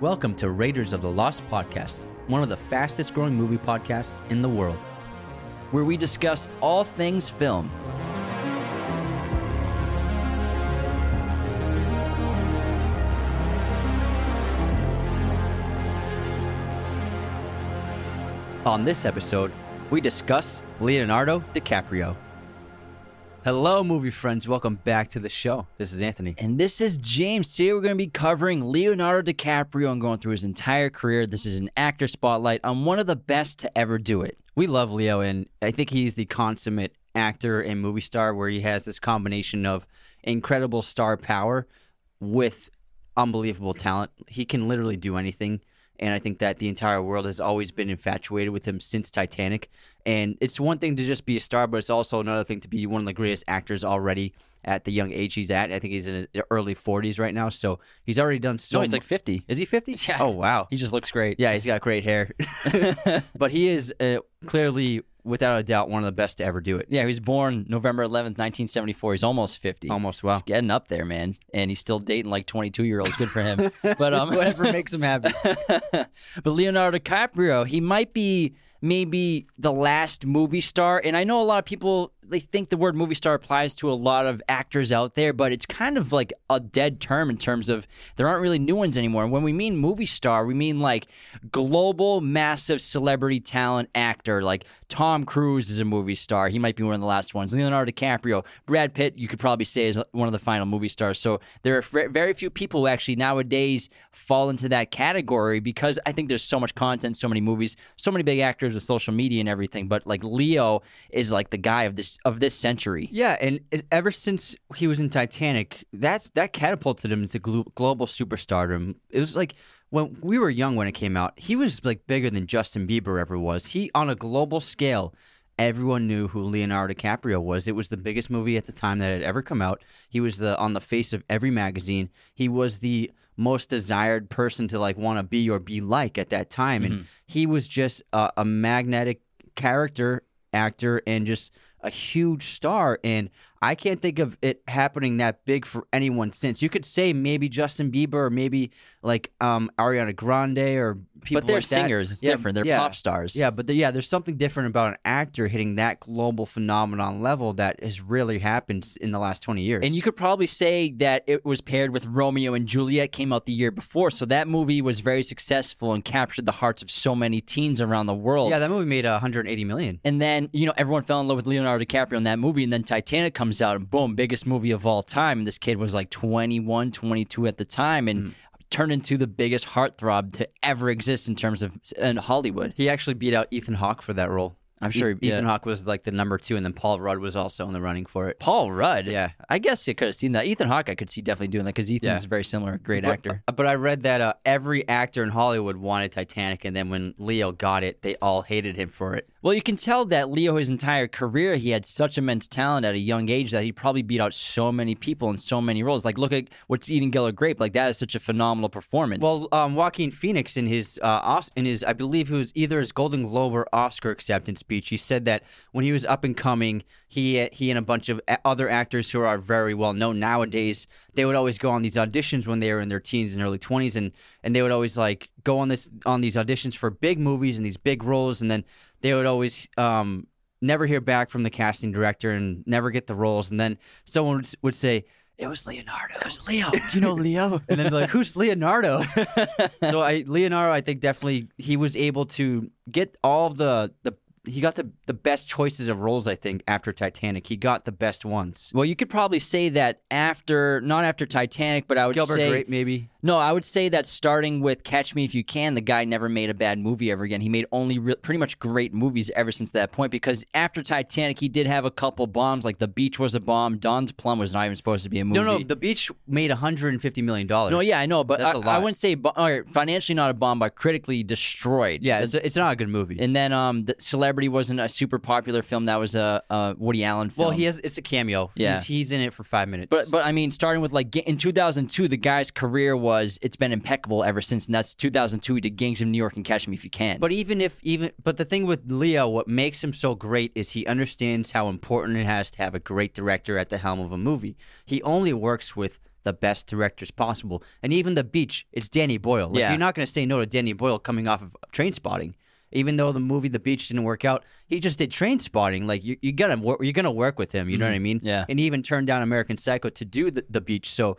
Welcome to Raiders of the Lost Podcast, one of the fastest growing movie podcasts in the world. where we discuss all things film. On this episode, we discuss Leonardo DiCaprio. Hello, movie friends. Welcome back to the show. This is Anthony. And this is James. Today we're going to be covering Leonardo DiCaprio and going through his entire career. This is an actor spotlight on one of the best to ever do it. We love Leo, and I think he's the consummate actor and movie star where he has this combination of incredible star power with unbelievable talent. He can literally do anything. And I think that the entire world has always been infatuated with him since Titanic. And it's one thing to just be a star, but it's also another thing to be one of the greatest actors already at the young age he's at. I think he's in his early 40s right now. So he's already done so No, he's mu- like 50. Is he 50? Yeah. Oh, wow. He just looks great. Yeah, he's got great hair. but he is uh, clearly, without a doubt, one of the best to ever do it. Yeah, he was born November 11th, 1974. He's almost 50. Almost wow. He's getting up there, man. And he's still dating like 22 year olds. Good for him. But um, Whatever makes him happy. but Leonardo DiCaprio, he might be maybe the last movie star. And I know a lot of people they think the word movie star applies to a lot of actors out there, but it's kind of like a dead term in terms of there aren't really new ones anymore. When we mean movie star, we mean like global, massive celebrity talent actor. Like Tom Cruise is a movie star. He might be one of the last ones. Leonardo DiCaprio, Brad Pitt, you could probably say is one of the final movie stars. So there are very few people who actually nowadays fall into that category because I think there's so much content, so many movies, so many big actors with social media and everything. But like Leo is like the guy of this of this century. Yeah, and ever since he was in Titanic, that's that catapulted him into glo- global superstardom. It was like when we were young when it came out, he was like bigger than Justin Bieber ever was. He on a global scale, everyone knew who Leonardo DiCaprio was. It was the biggest movie at the time that had ever come out. He was the on the face of every magazine. He was the most desired person to like want to be or be like at that time, and mm-hmm. he was just a, a magnetic character actor and just a huge star and I can't think of it happening that big for anyone since. You could say maybe Justin Bieber or maybe like um Ariana Grande or people but they're like that. singers. It's Yeah, different. They're yeah. pop stars. Yeah, but the, yeah, there's something different about an actor hitting that global phenomenon level that has really happened in the last 20 years. And you could probably say that it was paired with Romeo and Juliet came out the year before. So that movie was very successful and captured the hearts of so many teens around the world. yeah, that movie made 180 million. And then, you know, everyone fell in love with Leonardo DiCaprio in that movie. And then Titanic comes out and boom, biggest movie of all time. And this kid was like 21, 22 at the time and hmm. Turned into the biggest heartthrob to ever exist in terms of in Hollywood. He actually beat out Ethan Hawke for that role. I'm sure E- yeah. Ethan Hawke was like the number 2 and then Paul Rudd was also in the running for it. Paul Rudd. Yeah. I guess you could have seen that. Ethan Hawke, I could see definitely doing that because Ethan's Yeah. very similar, great But- actor. But I read that uh, every actor in Hollywood wanted Titanic, and then when Leo got it, they all hated him for it. Well, you can tell that Leo, his entire career, he had such immense talent at a young age that he probably beat out so many people in so many roles. Like, look at what's Eating Gilbert Grape. Like, that is such a phenomenal performance. Well, um, Joaquin Phoenix in his uh, in his I believe it was either his Golden Globe or Oscar acceptance speech, he said that when he was up and coming, he he and a bunch of other actors who are very well known nowadays, they would always go on these auditions when they were in their teens and early twenties, and and they would always like go on this on these auditions for big movies and these big roles, and then they would always um, never hear back from the casting director and never get the roles, and then someone would, would say. It was Leonardo. It was Leo. do you know Leo? and then like, "Who's Leonardo?" so I Leonardo, I think definitely he was able to get all the the he got the the best choices of roles. I think after Titanic, he got the best ones. well, you could probably say that after, not after Titanic, but I would Gilbert say. Grape, maybe. No, I would say that starting with Catch Me If You Can, the guy never made a bad movie ever again. He made only re- pretty much great movies ever since that point because after Titanic, he did have a couple bombs, like The Beach was a bomb. Don's Plum was not even supposed to be a movie. No, no, The Beach made 150 million dollars. No, yeah, I know, but That's I a lot. I wouldn't say bo- right, financially not a bomb, but critically destroyed. yeah, it's, it's not a good movie. And then um, the Celebrity wasn't a super popular film. That was a, a Woody Allen film. well, he has it's a cameo. Yeah. he's, he's in it for five minutes. But but I mean, starting with like in 2002, the guy's career was it's been impeccable ever since, and that's 2002. He did Gangs of New York and Catch Me If You Can. But even if even but the thing with Leo, what makes him so great is he understands how important it has to have a great director at the helm of a movie. He only works with the best directors possible. And even The Beach, it's Danny Boyle. Like, Yeah. You're not going to say no to Danny Boyle coming off of Trainspotting. Even though the movie The Beach didn't work out, he just did Trainspotting. Like you, you gotta work, you're gonna work with him. You know what I mean? Mm-hmm. Yeah. And he even turned down American Psycho to do the, the Beach. So,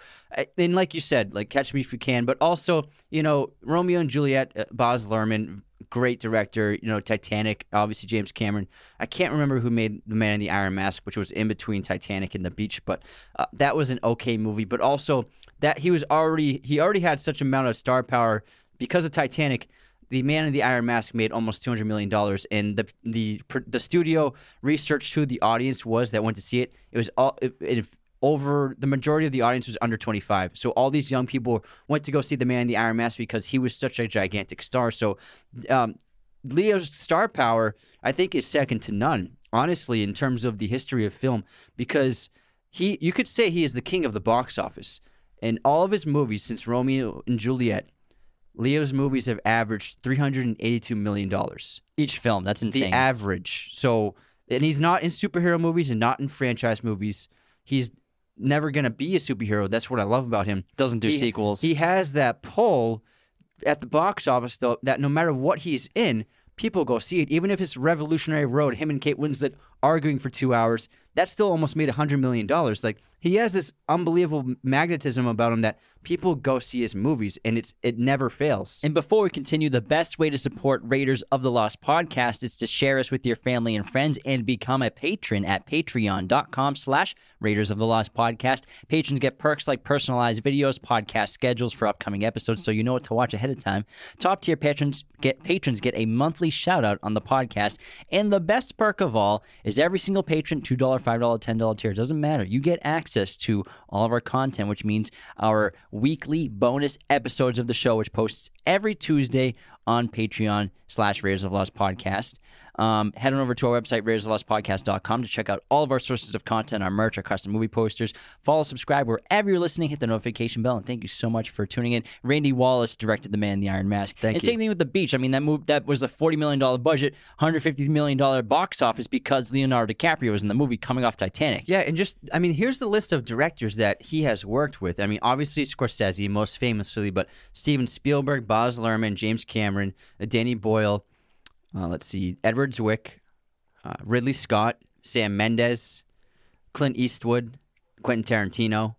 and like you said, like Catch Me If You Can, but also you know Romeo and Juliet, uh, Baz Luhrmann, great director. You know Titanic, obviously James Cameron. I can't remember who made The Man in the Iron Mask, which was in between Titanic and The Beach, but uh, that was an okay movie. But also that he was already he already had such amount of star power because of Titanic. The Man in the Iron Mask made almost two hundred million dollars, and the the the studio researched who the audience was that went to see it. It was all it, it, over the majority of the audience was under twenty five. So all these young people went to go see the Man in the Iron Mask because he was such a gigantic star. So um, Leo's star power, I think, is second to none. Honestly, in terms of the history of film, because he, you could say he is the king of the box office. In all of his movies since Romeo and Juliet, Leo's movies have averaged three hundred and eighty-two million dollars. Each film, that's insane. The average. So, and he's not in superhero movies and not in franchise movies. He's never gonna be a superhero. That's what I love about him. Doesn't do He- sequels. He has that pull at the box office, though, that no matter what he's in, people go see it. Even if it's Revolutionary Road, him and Kate Winslet arguing for two hours, that still almost made a hundred million dollars. Like he has this unbelievable magnetism about him that people go see his movies, and it's it never fails. And before we continue, the best way to support Raiders of the Lost podcast is to share us with your family and friends and become a patron at patreon.com slash Raiders of the Lost podcast. Patrons get perks like personalized videos, podcast schedules for upcoming episodes so you know what to watch ahead of time. Top tier patrons get patrons get a monthly shout out on the podcast. And the best perk of all is every single patron, $2, $5, $10 tier, doesn't matter. You get access to all of our content, which means our weekly bonus episodes of the show, which posts every Tuesday on Patreon slash Raiders of Lost Podcast. Um, head on over to our website, RaidersOfTheLostPodcast.com to check out all of our sources of content, our merch, our custom movie posters. Follow, subscribe wherever you're listening, hit the notification bell, and thank you so much for tuning in. Randy Wallace directed The Man in the Iron Mask. Thank and you. same thing with The Beach. I mean, that move that was a $40 million budget, $150 million box office because Leonardo DiCaprio was in the movie coming off Titanic. Yeah, and just I mean, here's the list of directors that he has worked with. I mean, obviously Scorsese, most famously, but Steven Spielberg, Baz Luhrmann, James Cameron, uh, Danny Boyle. Uh, let's see, Edward Zwick, uh, Ridley Scott, Sam Mendes, Clint Eastwood, Quentin Tarantino,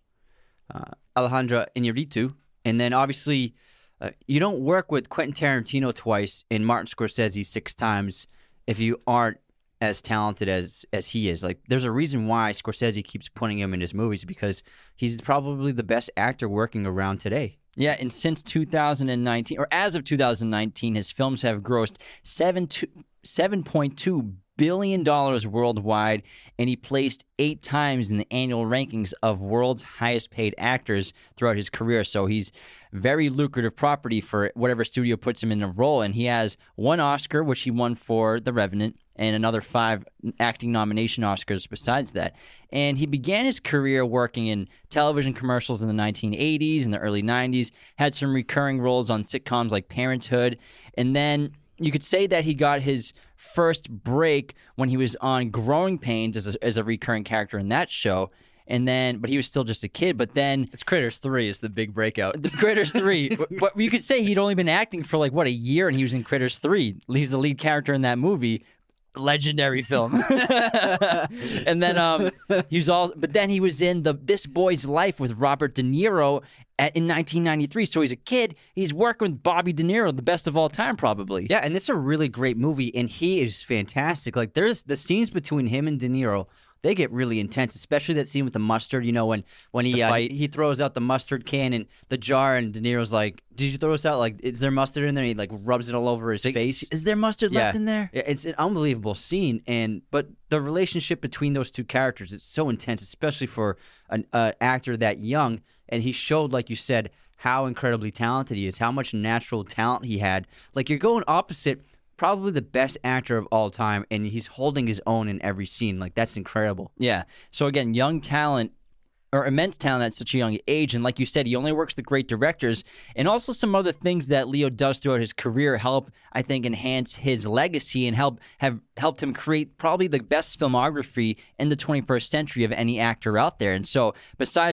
uh, Alejandro Inarritu, and then obviously. Uh, you don't work with Quentin Tarantino twice and Martin Scorsese six times if you aren't as talented as as he is. Like there's a reason why Scorsese keeps putting him in his movies because he's probably the best actor working around today. Yeah, and since 2019, or as of 2019, his films have grossed seven to $7.2 billion worldwide, and he placed eight times in the annual rankings of world's highest paid actors throughout his career. So he's very lucrative property for whatever studio puts him in a role. And he has one Oscar, which he won for The Revenant, and another five acting nomination Oscars besides that. And he began his career working in television commercials in the 1980s and the early 90s, had some recurring roles on sitcoms like Parenthood, and then you could say that he got his first break when he was on Growing Pains as a, as a recurring character in that show. And then, but he was still just a kid. But then It's Critters Three is the big breakout. the Critters 3. but- but you could say he'd only been acting for like, what, a year and he was in Critters 3. He's the lead character in that movie. Legendary film. and then um he was all but then he was in the This Boy's Life with Robert De Niro at, in 1993. So he's a kid. He's working with Bobby De Niro, the best of all time probably. Yeah, and it's a really great movie, and he is fantastic. Like there's the scenes between him and De Niro. They get really intense, especially that scene with the mustard. You know when when he uh, he throws out the mustard can and the jar, and De Niro's like, "Did you throw this out? Like, is there mustard in there?" And he like rubs it all over his face. Is there mustard left in there? Yeah, it's an unbelievable scene, and but the relationship between those two characters is so intense, especially for an uh, actor that young. And he showed, like you said, how incredibly talented he is, how much natural talent he had. Like you're going opposite, probably the best actor of all time, and he's holding his own in every scene. Like that's incredible. Yeah. So again, young talent or immense talent at such a young age. And like you said, he only works with great directors. And also some other things that Leo does throughout his career help, I think, enhance his legacy and help have helped him create probably the best filmography in the 21st century of any actor out there. And so besides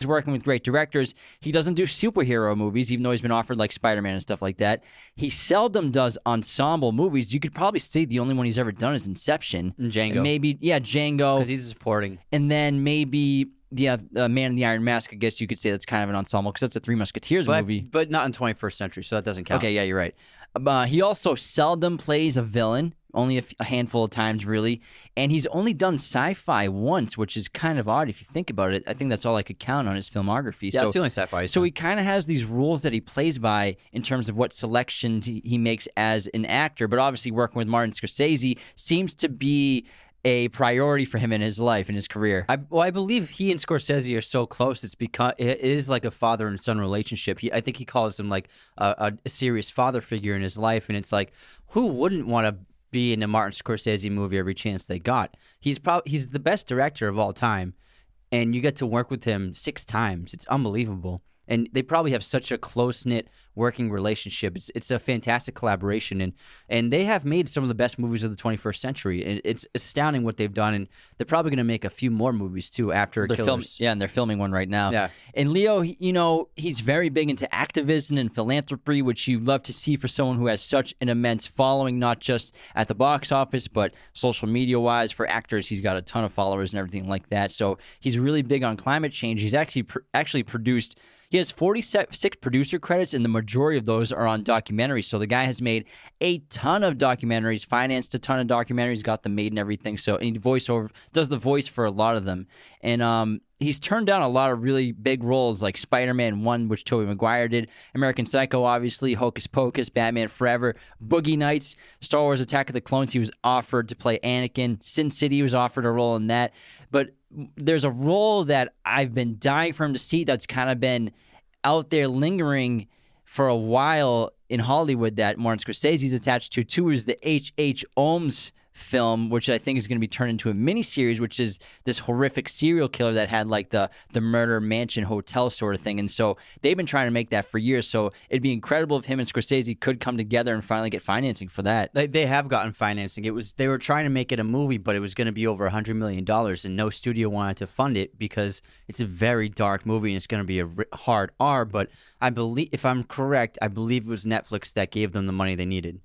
He's working with great directors. He doesn't do superhero movies, even though he's been offered like Spider Man and stuff like that. He seldom does ensemble movies. You could probably say the only one he's ever done is Inception. And Django. And maybe, yeah, Django. because he's supporting. and then maybe, yeah, uh, Man in the Iron Mask. I guess you could say that's kind of an ensemble because that's a Three Musketeers But, movie. but not in 21st century, so that doesn't count. Okay, yeah, you're right. Uh, he also seldom plays a villain, only a, f- a handful of times, really. And he's only done sci-fi once, which is kind of odd if you think about it. I think that's all I could count on his filmography. Yeah, so, it's the only sci-fi. so done. he kind of has these rules that he plays by in terms of what selections he, he makes as an actor. But obviously, working with Martin Scorsese seems to be a priority for him in his life, in his career. I, well, I believe he and Scorsese are so close. It's because it is like a father and son relationship. He, I think he calls him like a, a serious father figure in his life, and it's like who wouldn't want to be in a Martin Scorsese movie every chance they got? He's probably he's the best director of all time, and you get to work with him six times. It's unbelievable. And they probably have such a close knit working relationship. It's it's a fantastic collaboration, and and they have made some of the best movies of the 21st century. And it's astounding what they've done, and they're probably going to make a few more movies too after They're film- yeah, and they're filming one right now. Yeah. And Leo, you know, he's very big into activism and philanthropy, which you love to see for someone who has such an immense following, not just at the box office, but social media wise. For actors, he's got a ton of followers and everything like that. So he's really big on climate change. He's actually pr- actually produced. He has 46 producer credits, and the majority of those are on documentaries. So the guy has made a ton of documentaries, financed a ton of documentaries, got them made and everything. So and he voiceover does the voice for a lot of them, and um, he's turned down a lot of really big roles like Spider-Man One, which Tobey Maguire did, American Psycho, obviously, Hocus Pocus, Batman Forever, Boogie Nights, Star Wars: Attack of the Clones. He was offered to play Anakin. Sin City was offered a role in that, but there's a role that I've been dying for him to see that's kind of been out there lingering for a while in Hollywood that Martin Scorsese's attached to. Two is the H. H. Film, which I think is going to be turned into a miniseries, which is this horrific serial killer that had like the the murder mansion hotel sort of thing. And so they've been trying to make that for years. So it'd be incredible if him and Scorsese could come together and finally get financing for that. They, they have gotten financing. It was they were trying to make it a movie, but it was going to be over a hundred million dollars, and no studio wanted to fund it because it's a very dark movie and it's going to be a hard R. But I believe, if I'm correct, I believe it was Netflix that gave them the money they needed.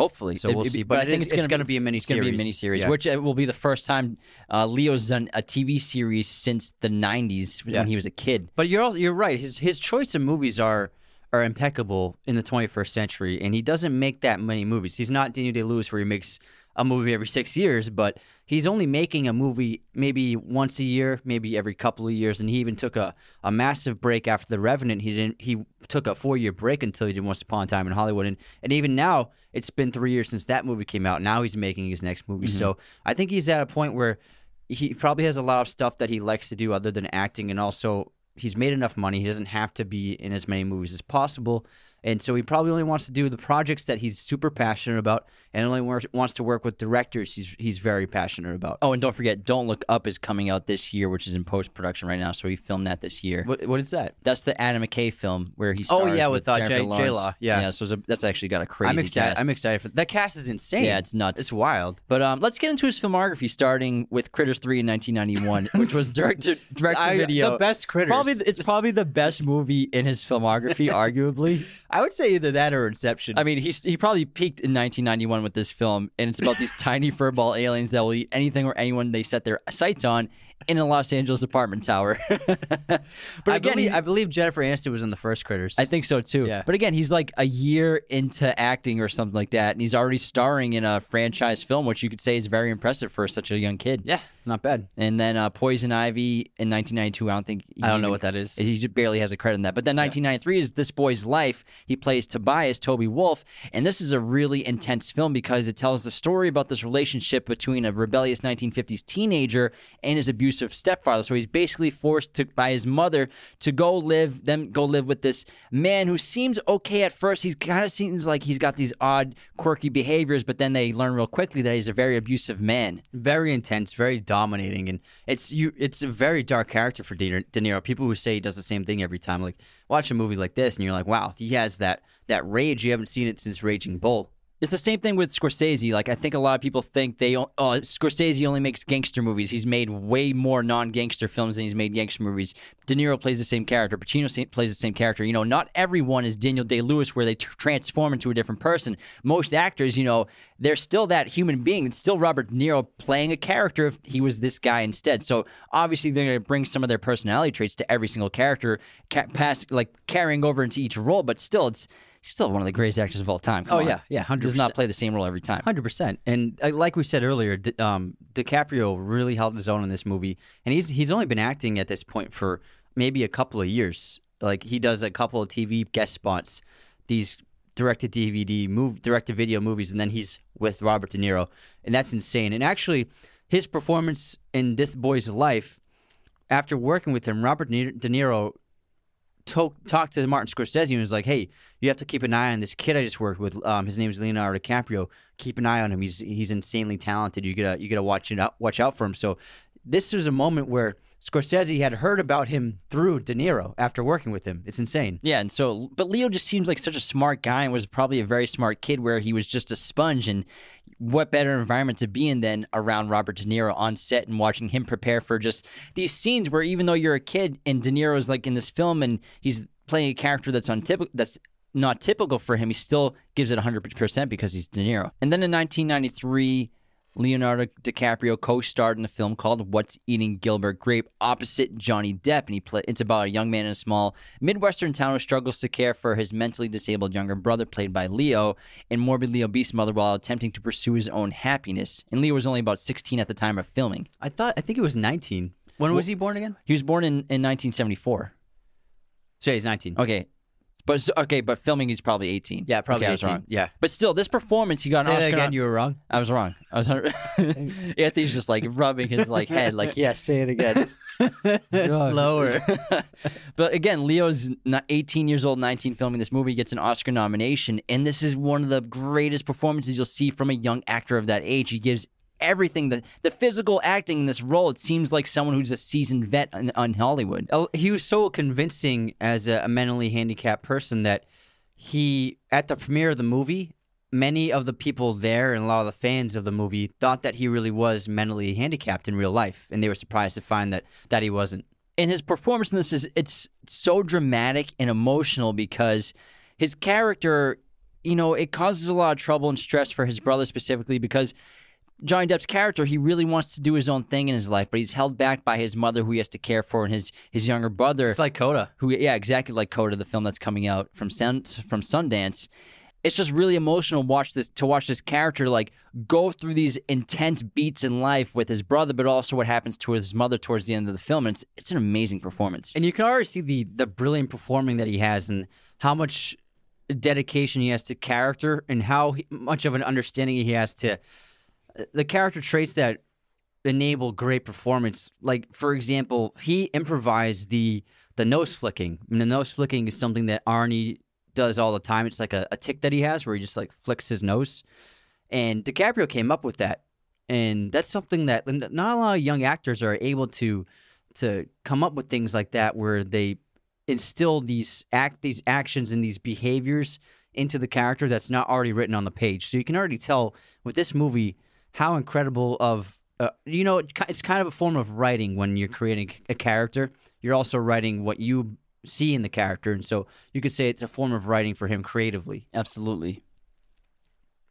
Hopefully, So we'll It- see. But I think it's it's going gonna be a mini. It's going to be a mini series, Yeah. which uh, will be the first time uh, Leo's done a TV series since the '90s Yeah. when he was a kid. But you're also, you're right. His his choice of movies are are impeccable in the 21st century, and he doesn't make that many movies. He's not Daniel Day Lewis, where he makes a movie every six years, but he's only making a movie maybe once a year, maybe every couple of years. And he even took a, a massive break after The Revenant. He didn't. He took a four year break until he did Once Upon a Time in Hollywood, and and even now it's been three years since that movie came out. Now he's making his next movie, mm-hmm. so I think he's at a point where he probably has a lot of stuff that he likes to do other than acting, and also he's made enough money. He doesn't have to be in as many movies as possible. And so he probably only wants to do the projects that he's super passionate about and only wants to work with directors he's, he's very passionate about. Oh, and don't forget, Don't Look Up is coming out this year, which is in post production right now. So he filmed that this year. What, what is that? That's the Adam McKay film where he stars Oh, yeah, with, with, uh, J-. J-Law, yeah. yeah. So a, that's actually got a crazy I'm excited. cast. I'm excited for that cast is insane. Yeah, it's nuts. It's wild. But um, let's get into his filmography, starting with Critters Three in 1991, which was direct to direct to I- video. the best Critters. Probably, it's probably the best movie in his filmography, arguably. I would say either that or Inception. I mean, he's he probably peaked in 1991 with this film, and it's about these tiny furball aliens that will eat anything or anyone they set their sights on. In a Los Angeles apartment tower. but I again, believe, I believe Jennifer Aniston was in the first Critters. I think so too. Yeah. But again, he's like a year into acting or something like that, and he's already starring in a franchise film, which you could say is very impressive for such a young kid. yeah, it's not bad. And then uh, Poison Ivy in 1992. I don't think he I don't know even- what that is. He just barely has a credit in that. But then 1993 is This Boy's Life. He plays Tobias Toby Wolf, and this is a really intense film because it tells the story about this relationship between a rebellious 1950s teenager and his abusive stepfather. So he's basically forced to by his mother to go live, then go live with this man who seems okay at first. He kind of seems like he's got these odd, quirky behaviors, but then they learn real quickly that he's a very abusive man. very intense, very dominating, and it's you. It's a very dark character for De De Niro. People who say he does the same thing every time, like watch a movie like this, and you're like, wow, he has that that rage. You haven't seen it since Raging Bull. It's the same thing with Scorsese. Like I think a lot of people think they oh Scorsese only makes gangster movies. He's made way more non-gangster films than he's made gangster movies. De Niro plays the same character. Pacino plays the same character. You know, not everyone is Daniel Day Lewis where they tr- transform into a different person. Most actors, you know, they're still that human being. It's still Robert De Niro playing a character if he was this guy instead. So obviously they're going to bring some of their personality traits to every single character, ca- pass like carrying over into each role. But still, it's still one of the greatest actors of all time. Come Oh, on. yeah, yeah, Does not play the same role every time. Hundred percent, and uh, like we said earlier, Di- um, DiCaprio really held his own in this movie, and he's he's only been acting at this point for maybe a couple of years. Like he does a couple of TV guest spots, these directed DVD, move directed video movies, and then he's with Robert De Niro, and that's insane. And actually, his performance in this boy's life, after working with him, Robert De Niro to- talked to Martin Scorsese and was like, "Hey, you have to keep an eye on this kid I just worked with. Um, his name is Leonardo DiCaprio. Keep an eye on him. He's he's insanely talented. You gotta you gotta watch it out, watch out for him." So this was a moment where Scorsese had heard about him through De Niro after working with him. It's insane. Yeah, and so, but Leo just seems like such a smart guy and was probably a very smart kid where he was just a sponge. And what better environment to be in than around Robert De Niro on set and watching him prepare for just these scenes where even though you're a kid and De Niro's like in this film and he's playing a character that's untypical, that's not typical for him, he still gives it 100% because he's De Niro. And then in 1993, Leonardo DiCaprio co-starred in a film called What's Eating Gilbert Grape opposite Johnny Depp, and he play, it's about a young man in a small midwestern town who struggles to care for his mentally disabled younger brother, played by Leo, and morbidly obese mother while attempting to pursue his own happiness. And Leo was only about 16 at the time of filming. I thought I think he was 19. When was he born again? He was born in, in 1974. So he's 19. Okay, but okay, but filming he's probably 18. Yeah, probably Okay, I was 18. wrong. Yeah. But still, this performance he got an Say that Oscar. again. You were wrong. I was wrong. I was. Anthony's just like rubbing his like head, like yeah, say it again. Slower. but again, Leo's not 18 years old, 19, filming this movie, gets an Oscar nomination, and this is one of the greatest performances you'll see from a young actor of that age. He gives everything the the physical acting in this role. It seems like someone who's a seasoned vet in, on Hollywood. Oh, he was so convincing as a, a mentally handicapped person that he at the premiere of the movie many of the people there and a lot of the fans of the movie thought that he really was mentally handicapped in real life and they were surprised to find that that he wasn't and his performance in this is it's so dramatic and emotional because his character you know it causes a lot of trouble and stress for his brother specifically because Johnny Depp's character he really wants to do his own thing in his life but he's held back by his mother who he has to care for and his his younger brother. It's like coda. Who yeah exactly like Coda the film that's coming out from Sun, from Sundance. It's just really emotional to watch this to watch this character like go through these intense beats in life with his brother but also what happens to his mother towards the end of the film and it's it's an amazing performance. And you can already see the the brilliant performing that he has and how much dedication he has to character and how he, much of an understanding he has to the character traits that enable great performance. Like for example, he improvised the the nose flicking. And the nose flicking is something that Arnie does all the time. It's like a, a tick that he has where he just like flicks his nose. And DiCaprio came up with that. And that's something that not a lot of young actors are able to to come up with things like that where they instill these act these actions and these behaviors into the character that's not already written on the page. So you can already tell with this movie how incredible of uh, you know it's kind of a form of writing when you're creating a character. You're also writing what you see in the character, and so you could say it's a form of writing for him creatively. absolutely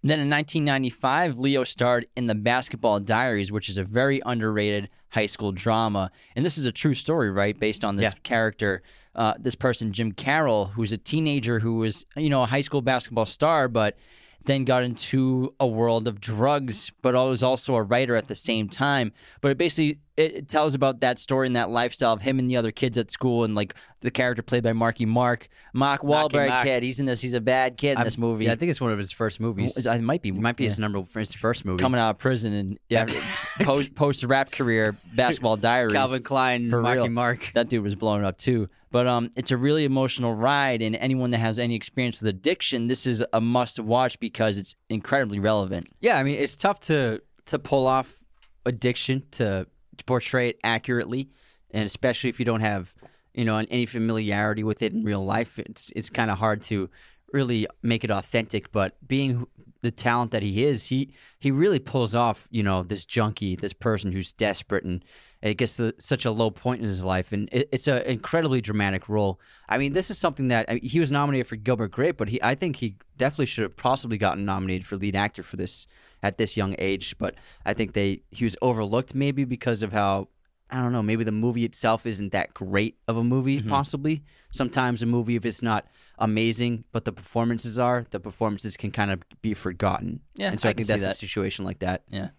Then in 1995, Leo starred in The Basketball Diaries, which is a very underrated high school drama. And this is a true story, right? Based on this Yeah. character, uh, this person, Jim Carroll, who's a teenager who was, you know, a high school basketball star, but then got into a world of drugs, but I was also a writer at the same time. But it basically it, it tells about that story and that lifestyle of him and the other kids at school, and like the character played by Marky Mark, Mark Wahlberg Mark. kid. He's in this. He's a bad kid in I'm- this movie. Yeah, I think it's one of his first movies. It might be. It might be yeah. his number his first movie. coming out of prison and Yeah. post post rap career, basketball diaries. Calvin Klein, For Marky real. Mark. That dude was blowing up too. But um, it's a really emotional ride, and anyone that has any experience with addiction, this is a must watch because it's incredibly relevant. Yeah, I mean it's tough to to pull off addiction to, to portray it accurately, and especially if you don't have you know any familiarity with it in real life, it's it's kind of hard to really make it authentic. But being the talent that he is, he he really pulls off you know this junkie, this person who's desperate and. It gets to such a low point in his life, and it, it's an incredibly dramatic role. I mean, this is something that I mean, he was nominated for Gilbert Grape, but he, I think he definitely should have possibly gotten nominated for lead actor for this at this young age. But I think they he was overlooked maybe because of how I don't know. Maybe the movie itself isn't that great of a movie. Mm-hmm. Possibly sometimes a movie if it's not amazing, but the performances are, the performances can kind of be forgotten. Yeah, and so I I, think that's that. a situation like that. Yeah.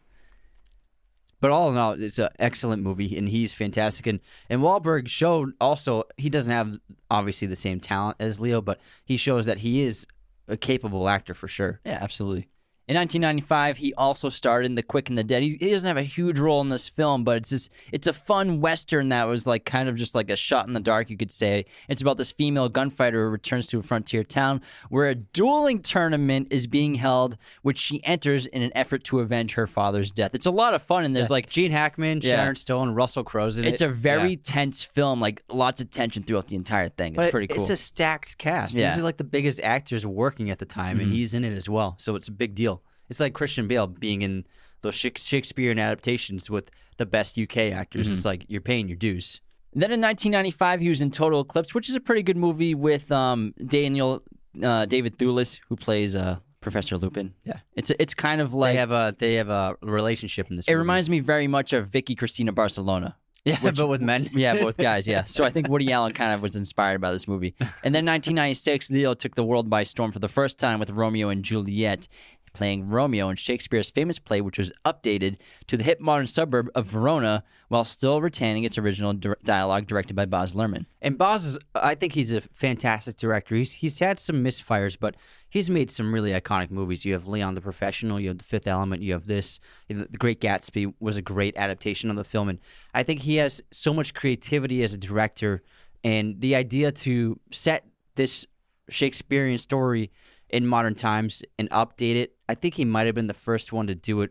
But all in all, it's an excellent movie, and he's fantastic. And and Wahlberg showed also he doesn't have obviously the same talent as Leo, but he shows that he is a capable actor for sure. Yeah, absolutely. In 1995, he also starred in The Quick and the Dead. He, he doesn't have a huge role in this film, but it's just, it's a fun western that was like kind of just like a shot in the dark, you could say. It's about this female gunfighter who returns to a frontier town where a dueling tournament is being held, which she enters in an effort to avenge her father's death. It's a lot of fun, and there's like Gene Hackman, Yeah. Sharon Stone, Russell Crowe's in it's it. It's a very Yeah. tense film, like lots of tension throughout the entire thing. It's But pretty cool. It's a stacked cast. Yeah. Mm-hmm. These are like the biggest actors working at the time, and he's in it as well. So it's a big deal. It's like Christian Bale being in those Shakespearean adaptations with the best UK actors. Mm-hmm. It's like you're paying your dues. Then in 1995, he was in Total Eclipse, which is a pretty good movie with um, Daniel uh, David Thewlis, who plays uh, Professor Lupin. Yeah. it's it's kind of like they have a they have a relationship in this. it movie. reminds me very much of Vicky Cristina Barcelona. yeah, but with men. Yeah, both guys. Yeah, so I think Woody Allen kind of was inspired by this movie. And then 1996, Leo took the world by storm for the first time with Romeo and Juliet. Playing Romeo in Shakespeare's famous play, which was updated to the hip modern suburb of Verona while still retaining its original dir- dialogue directed by Baz Luhrmann. And Boz is, I think he's a fantastic director. He's he's had some misfires, but he's made some really iconic movies. You have Leon the Professional, you have The Fifth Element, you have this. The Great Gatsby was a great adaptation of the film, and I think he has so much creativity as a director, and the idea to set this Shakespearean story in modern times and update it. I think he might have been the first one to do it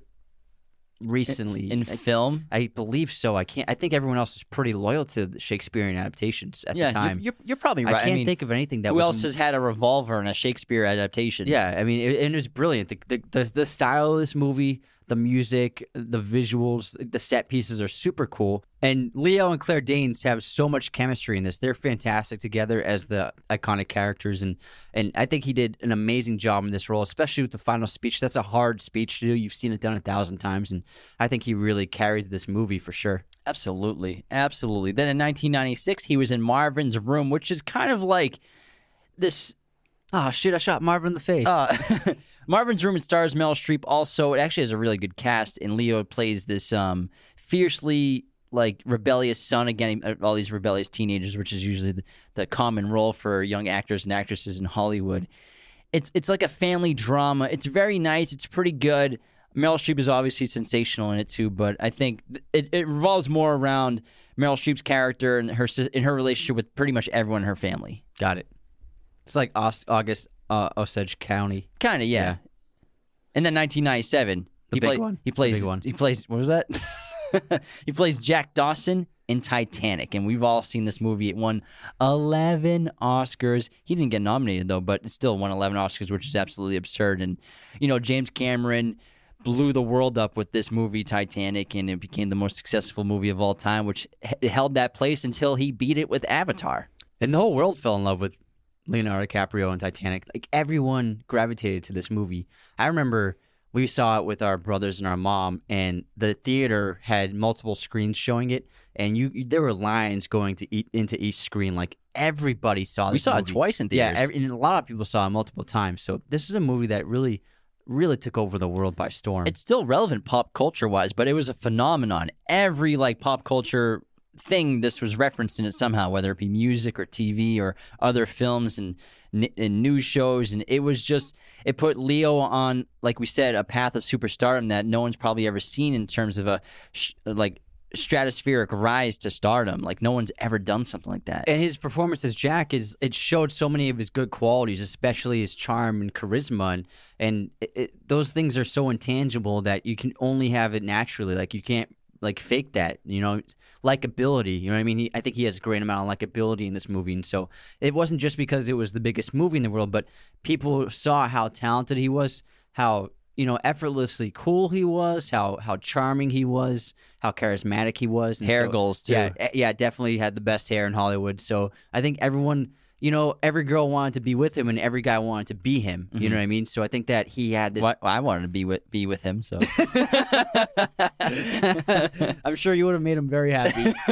recently. In I- film, I believe so. I can't. I think everyone else is pretty loyal to the Shakespearean adaptations at yeah, the time. You're, you're, you're probably right. I can't mean, think of anything that who was. else has had a revolver and a Shakespeare adaptation? Yeah, I mean, it, and it was brilliant. The, the the the style of this movie, the music, the visuals, the set pieces are super cool. And Leo and Claire Danes have so much chemistry in this. They're fantastic together as the iconic characters, and and I think he did an amazing job in this role, especially with the final speech. That's a hard speech to do. You've seen it done a thousand times, and I think he really carried this movie for sure. Absolutely. Absolutely. Then in 1996, he was in Marvin's Room, which is kind of like this. Oh shit! I shot Marvin in the face. Uh, Marvin's Room. It stars Meryl Streep. Also, it actually has a really good cast, and Leo plays this um, fiercely like rebellious son again. uh, All these rebellious teenagers, which is usually the, the common role for young actors and actresses in Hollywood. It's it's like a family drama. It's very nice. It's pretty good. Meryl Streep is obviously sensational in it too, but I think it, it revolves more around Meryl Streep's character and her in her relationship with pretty much everyone in her family. Got it. It's like August uh, Osage County. Kind of, yeah. Yeah. And then 1997, The he big play- one. He The plays big one. He plays. What was that? he plays Jack Dawson in Titanic, and we've all seen this movie. It won 11 Oscars. He didn't get nominated though, but it still won 11 Oscars, which is absolutely absurd. And you know, James Cameron blew the world up with this movie Titanic, and it became the most successful movie of all time, which h- held that place until he beat it with Avatar. And the whole world fell in love with Leonardo DiCaprio and Titanic. Like everyone gravitated to this movie. I remember we saw it with our brothers and our mom, and the theater had multiple screens showing it, and you, you there were lines going to eat into each screen. Like everybody saw. This We saw it twice in Yeah, theaters. every, and a lot of people saw it multiple times. So this is a movie that really, really took over the world by storm. it's still relevant pop culture wise, but it was a phenomenon. Every like pop culture thing this was referenced in it somehow, whether it be music or TV or other films and, and news shows, and it was just it put Leo on, like we said, a path of superstardom that no one's probably ever seen in terms of a sh- like stratospheric rise to stardom. Like no one's ever done something like that. and his performance as Jack is it showed so many of his good qualities, especially his charm and charisma, and and it, it, those things are so intangible that you can only have it naturally. Like you can't like fake that, you know, likability. You know what I mean? He, I think he has a great amount of likability in this movie, and so it wasn't just because it was the biggest movie in the world, but people saw how talented he was, how you know effortlessly cool he was, how how charming he was, how charismatic he was. and Hair so- goals, too. Yeah, yeah, definitely had the best hair in Hollywood. So I think everyone, you know, every girl wanted to be with him, and every guy wanted to be him. You know mm-hmm. what I mean? So I think that he had this. Well, I wanted to be with be with him, so I'm sure you would have made him very happy.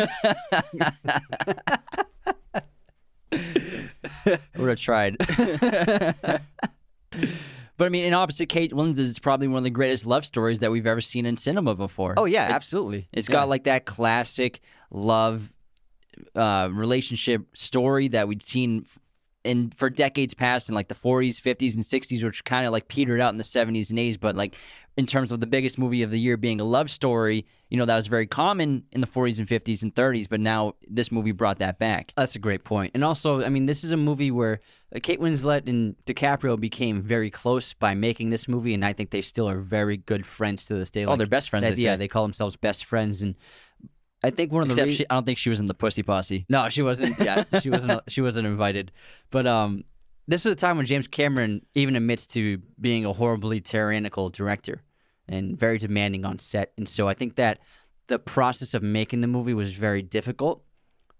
I would have tried. but I mean, in opposite Kate Winslet is probably one of the greatest love stories that we've ever seen in cinema before. oh yeah, absolutely. It's Yeah. got like that classic love uh, relationship story that we'd seen in for decades past in like the 40s, 50s, and 60s, which kind of like petered out in the 70s and 80s. But like in terms of the biggest movie of the year being a love story, you know, that was very common in the 40s and 50s and 30s. But now this movie brought that back. That's a great point. And also, I mean, this is a movie where uh, Kate Winslet and DiCaprio became very close by making this movie, and I think they still are very good friends to this day. Oh, they're best friends, that- they yeah, say. they call themselves best friends, and I think one of the Except rea- she, I don't think she was in the Pussy Posse. No, she wasn't. Yeah, she wasn't. She wasn't invited. But um, this was a time when James Cameron even admits to being a horribly tyrannical director and very demanding on set. And so I think that the process of making the movie was very difficult,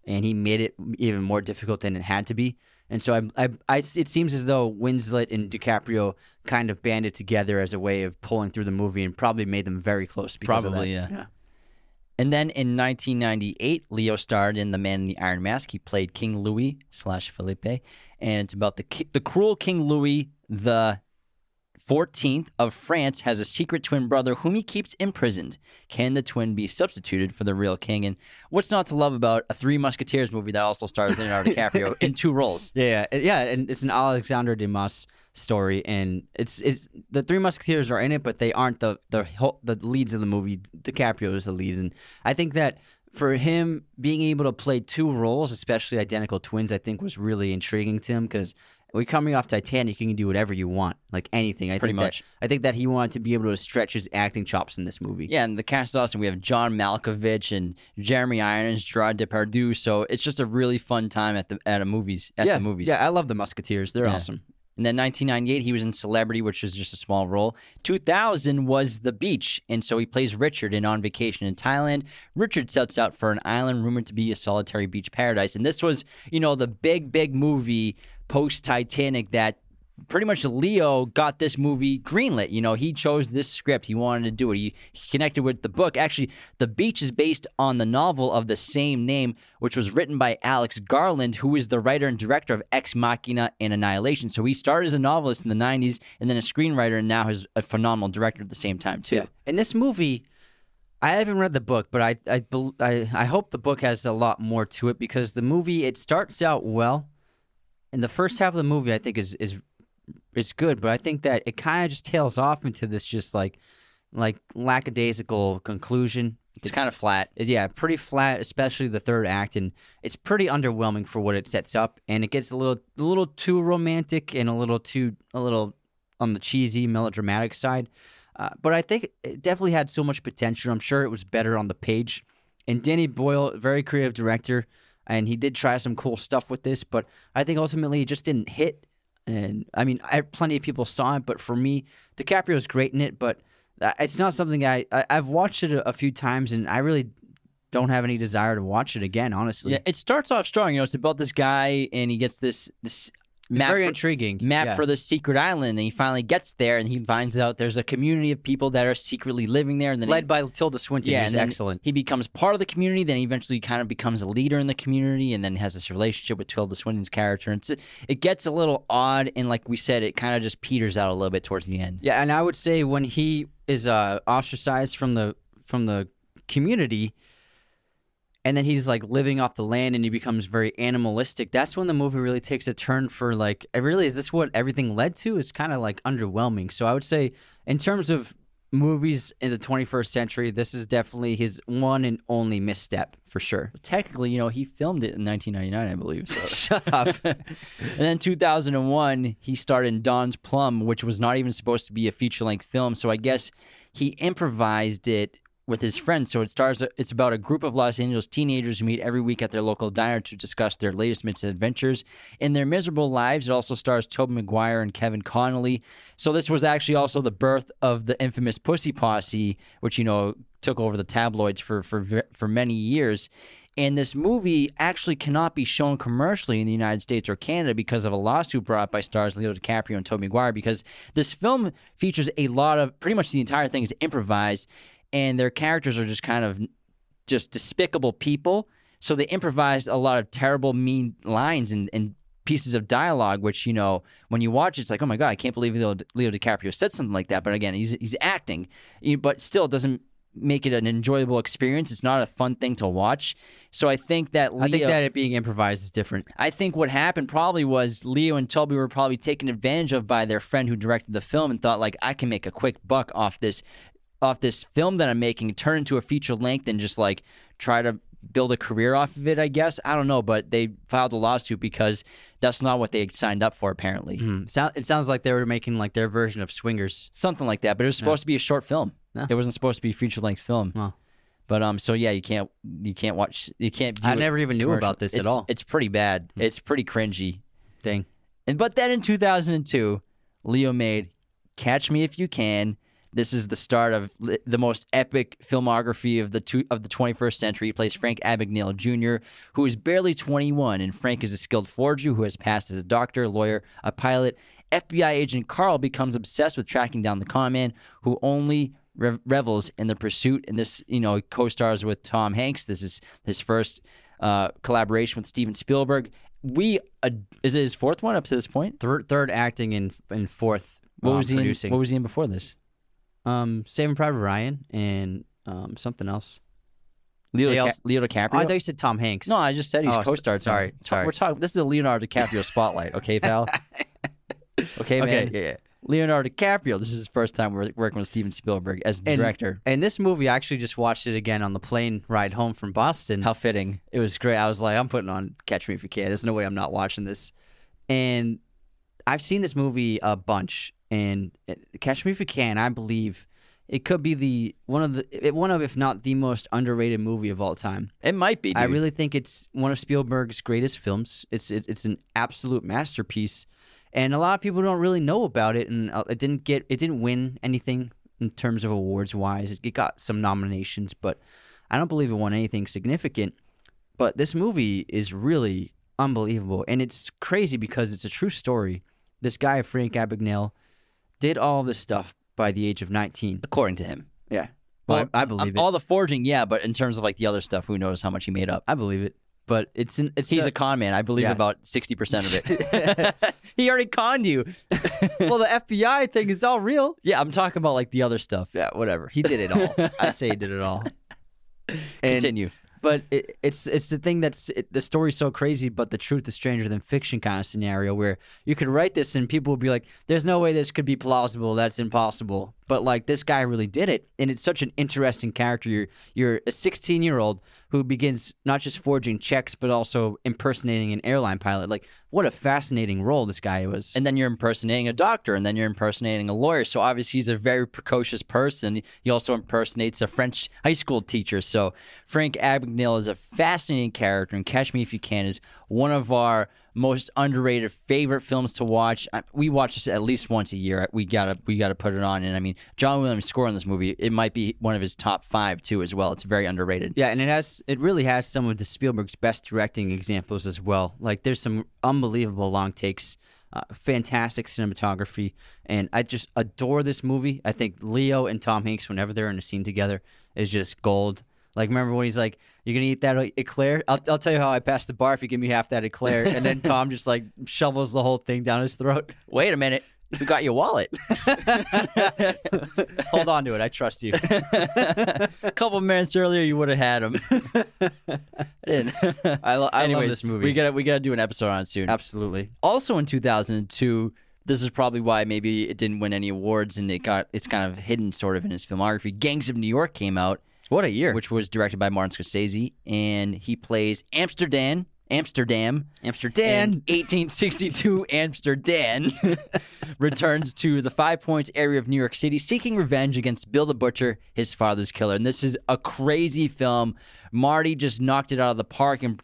and he made it even more difficult than it had to be. And so I, I, I it seems as though Winslet and DiCaprio kind of banded together as a way of pulling through the movie, and probably made them very close. Because of Probably, that. yeah. And then in 1998, Leo starred in The Man in the Iron Mask. He played King Louis slash Felipe, and it's about the ki- the cruel King Louis the 14th of France has a secret twin brother whom he keeps imprisoned. Can the twin be substituted for the real king? And what's not to love about a Three Musketeers movie that also stars Leonardo DiCaprio in two roles? Yeah, yeah, yeah, and it's an Alexandre Dumas story, and it's it's the Three Musketeers are in it, but they aren't the the whole- the leads of the movie. DiCaprio is the lead, and I think that for him being able to play two roles, especially identical twins, I think was really intriguing to him because. We're coming off Titanic. You can do whatever you want, like anything. I Pretty think much. That, I think that he wanted to be able to stretch his acting chops in this movie. Yeah, and the cast is awesome. We have John Malkovich and Jeremy Irons, Gerard Depardieu. So it's just a really fun time at the at a movies at yeah, the movies. Yeah, I love the Musketeers. They're Yeah. awesome. And then 1998, he was in Celebrity, which was just a small role. 2000 was The Beach, and so he plays Richard in On Vacation in Thailand. Richard sets out for an island rumored to be a solitary beach paradise, and this was, you know, the big, big movie post Titanic that pretty much Leo got this movie greenlit. You know, he chose this script. He wanted to do it. He, he connected with the book. Actually, The Beach is based on the novel of the same name, which was written by Alex Garland, who is the writer and director of Ex Machina and Annihilation. So he started as a novelist in the 90s and then a screenwriter and now is a phenomenal director at the same time, too. Yeah. And this movie, I haven't read the book, but I I, I I hope the book has a lot more to it because the movie it starts out well, and the first half of the movie I think is is is good, but I think that it kind of just tails off into this just like like lackadaisical conclusion. It's kind of flat. Yeah, pretty flat, especially the third act, and it's pretty underwhelming for what it sets up. And it gets a little, a little too romantic and a little too, a little on the cheesy, melodramatic side. Uh, but I think it definitely had so much potential. I'm sure it was better on the page. And Danny Boyle, very creative director, and he did try some cool stuff with this. But I think ultimately it just didn't hit. And I mean, I, plenty of people saw it, but for me, DiCaprio's great in it. But uh, it's not something I, I I've watched it a, a few times, and I really don't have any desire to watch it again. Honestly, Yeah, it starts off strong. You know, it's about this guy, and he gets this this It's map very for- intriguing. map Yeah. for the secret island, and he finally gets there, and he finds out there's a community of people that are secretly living there, and then he- led by Tilda Swinton. yeah, excellent. He becomes part of the community, then he eventually kind of becomes a leader in the community, and then has this relationship with Tilda Swinton's character. And it gets a little odd, and like we said, it kind of just peters out a little bit towards the end. Yeah, and I would say when he is uh, ostracized from the from the community, and then he's like living off the land, and he becomes very animalistic. That's when the movie really takes a turn for like, really, is this what everything led to? It's kind of like underwhelming. So I would say, in terms of movies in the 21st century, this is definitely his one and only misstep for sure. Technically, you know, he filmed it in 1999, I believe. So. Shut up. and then 2001, he starred in Don's Plum, which was not even supposed to be a feature length film. So I guess he improvised it with his friends. So it stars. It's about a group of Los Angeles teenagers who meet every week at their local diner to discuss their latest misadventures in their miserable lives. It also stars Tobey Maguire and Kevin Connolly. So this was actually also the birth of the infamous Pussy Posse, which you know took over the tabloids for for for many years. And this movie actually cannot be shown commercially in the United States or Canada because of a lawsuit brought by stars Leo DiCaprio and Tobey Maguire. Because this film features a lot of pretty much the entire thing is improvised, and their characters are just kind of just despicable people. So they improvised a lot of terrible, mean lines and, and pieces of dialogue, which you know when you watch, it, it's like, oh my god, I can't believe Leo, Leo DiCaprio said something like that. But again, he's he's acting, but still it doesn't make it an enjoyable experience. It's not a fun thing to watch. So I think that Leo, I think that it being improvised is different. I think what happened probably was Leo and Tobey were probably taken advantage of by their friend who directed the film and thought like I can make a quick buck off this off this film that I'm making, turn into a feature length and just like try to build a career off of it, I guess. I don't know, but they filed a lawsuit because that's not what they signed up for apparently. Hmm. Sound, it sounds like they were making like their version of Swingers. Something like that, but it was supposed to be a short film. Yeah. It wasn't supposed to be a feature length film. Wow. But um, so yeah, you can't you can't watch you can't. View I never even knew about this at all. It's pretty bad. It's pretty cringy. Thing. And but then in 2002, Leo made Catch Me If You Can. This is the start of li- the most epic filmography of the two, of the 21st century. He plays Frank Abagnale Jr., who is barely 21, and Frank is a skilled forger who has passed as a doctor, lawyer, a pilot. FBI agent Carl becomes obsessed with tracking down the con man, who only rev- revels in the pursuit. And this, you know, co-stars with Tom Hanks. This is his first uh, collaboration with Steven Spielberg. We uh, is it his fourth one up to this point? Third, third acting and and fourth. What um, was he? In, what was he in before this? Um, Saving Private Ryan and um, something else. Leo, They Dica- also- Leo Oh, DiCaprio. I thought you said Tom Hanks. no, I just said he's Oh, s- co-starred. sorry, Ta- sorry. We're talking. This is a Leonardo DiCaprio spotlight, okay, pal? okay, man. okay, yeah, yeah. Leonardo DiCaprio. This is his first time wor- working with Steven Spielberg as And- director. And this movie, I actually just watched it again on the plane ride home from Boston. How fitting. it was great. I was like, I'm putting on Catch Me If You Can. There's no way I'm not watching this. And I've seen this movie a bunch. And Catch Me If You Can, I believe it could be the one of the one of if not the most underrated movie of all time. It might be. Dude. I really think it's one of Spielberg's greatest films. It's it's, it's an absolute masterpiece, and a lot of people don't really know about it. And uh, it didn't get it didn't win anything in terms of awards wise. It, it got some nominations, but I don't believe it won anything significant. But this movie is really unbelievable, and it's crazy because it's a true story. This guy Frank Abagnale did all this stuff by the age of nineteen. according to him. Yeah, Well, I, I believe um, it. All the forging, yeah, but in terms of like the other stuff, who knows how much he made up? I believe it. But it's an, it's He's a- con man. I believe Yeah. about sixty percent of it. he already conned you. well, the FBI thing is all real. yeah, I'm talking about like the other stuff. Yeah, whatever. He did it all. I say he did it all. And- Continue. But it, it's it's the thing that's it, the story's so crazy, but the truth is stranger than fiction kind of scenario where you could write this and people would be like, "There's no way this could be plausible. That's impossible." But like this guy really did it, and it's such an interesting character. You're you're a 16 year old who begins not just forging checks but also impersonating an airline pilot. Like what a fascinating role this guy was. and then you're impersonating a doctor, and then you're impersonating a lawyer. So obviously, he's a very precocious person. He also impersonates a French high school teacher. So Frank Abagnale is a fascinating character, and Catch Me If You Can is one of our most underrated favorite films to watch. We watch this at least once a year. We gotta we gotta put it on. And I mean, John Williams' score on this movie it might be one of his top five too as well. It's very underrated. Yeah, and it has it really has some of the Spielberg's best directing examples as well. Like there's some unbelievable long takes Uh, fantastic cinematography, and I just adore this movie. I think Leo and Tom Hanks, whenever they're in a scene together, is just gold. Like, remember when he's like, "You're gonna eat that eclair? I'll, I'll tell you how I passed the bar if you give me half that eclair." And then Tom just like shovels the whole thing down his throat. Wait a minute. You got your wallet. Hold on to it. I trust you. a couple minutes earlier, you would have had him. I didn't. I, lo- I Anyways, love this movie. We gotta we gotta do an episode on it soon. Absolutely. Also in 2002, this is probably why maybe it didn't win any awards and it got it's kind of hidden sort of in his filmography. Gangs of New York came out, What a year. which was directed by Martin Scorsese, and he plays Amsterdam. Amsterdam. Amsterdam. In 1862, Amsterdam returns to the Five Points area of New York City, seeking revenge against Bill the Butcher, his father's killer. And this is a crazy film. Marty just knocked it out of the park and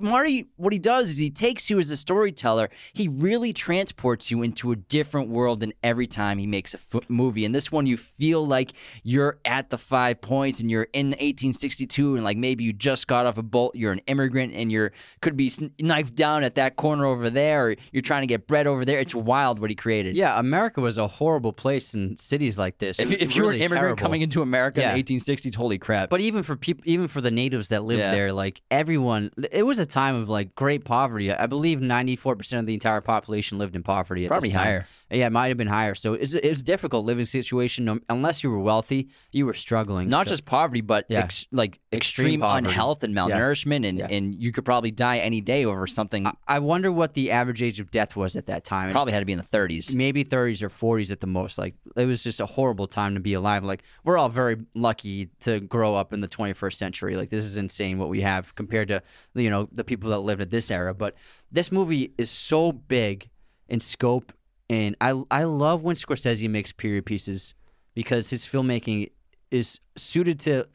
Marty, what he does is he takes you as a storyteller. He really transports you into a different world than every time he makes a f- movie. And this one, you feel like you're at the five points and you're in 1862, and like maybe you just got off a boat. You're an immigrant and you're could be knifed down at that corner over there, or you're trying to get bread over there. It's wild what he created. yeah, America was a horrible place in cities like this. If, if you were an immigrant terrible. coming into America Yeah. in the 1860s, holy crap! But even for people, even for the natives that lived Yeah. there, like everyone, it was a time of like great poverty. I believe ninety four percent of the entire population lived in poverty. At Probably this time. higher. Yeah, it might have been higher. So it's it's a difficult living situation. Unless you were wealthy, you were struggling. not So- just poverty, but Yeah. ex- like Extreme extreme, unhealth and malnourishment, and, Yeah. and you could probably die any day over something. I wonder what the average age of death was at that time. probably had to be in the 30s. maybe 30s or 40s at the most. Like it was just a horrible time to be alive. Like we're all very lucky to grow up in the 21st century. Like this is insane what we have compared to you know the people that lived at this era. But this movie is so big in scope, and I I love when Scorsese makes period pieces because his filmmaking is suited to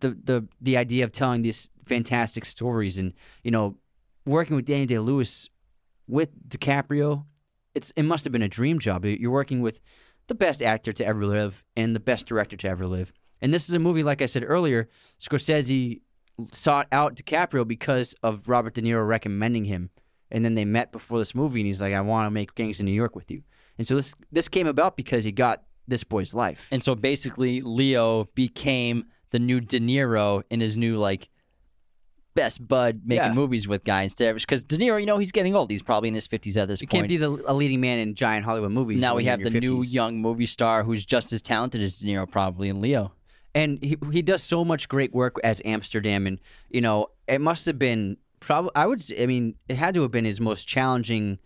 the the the idea of telling these fantastic stories and you know working with Danny Day Lewis with DiCaprio it's it must have been a dream job you're working with the best actor to ever live and the best director to ever live and this is a movie like I said earlier Scorsese sought out DiCaprio because of Robert De Niro recommending him and then they met before this movie and he's like I want to make Gangs in New York with you and so this this came about because he got this boy's life And so basically, Leo became the new De Niro in his new like best bud making Yeah. movies with guy instead. of Because De Niro, you know, he's getting old. He's probably in his fifties at this You point. can't be the, a leading man in giant Hollywood movies. now we have the your new young movie star who's just as talented as De Niro, probably, and Leo. And he he does so much great work as Amsterdam, and you know it must have been probably I would I mean it had to have been his most challenging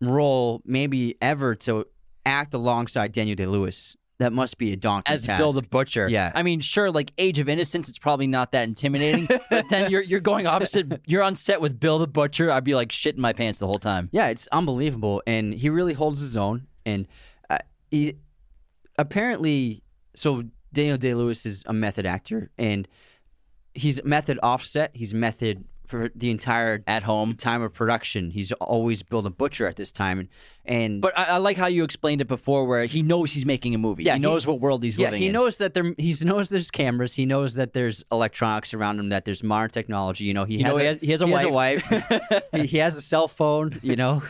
role maybe ever to act alongside Daniel Day Lewis. That must be a donkey As task. Bill the Butcher. Yeah. I mean, sure, like Age of Innocence, it's probably not that intimidating. but then you're you're going opposite. You're on set with Bill the Butcher. I'd be like shitting my pants the whole time. Yeah, it's unbelievable, and he really holds his own. And uh, he apparently, so Daniel Day Lewis is a method actor, and he's method offset. He's method for the entire At home. time of production. He's always Bill the Butcher at this time, and and But I, I like how you explained it before, where he knows he's making a movie. Yeah, he he- knows what world he's yeah, living he in. knows that there. He knows there's cameras. He knows that there's electronics around him. That there's modern technology. You know, he You has know, a, he has- he has a wife. he, he has a cell phone. You know,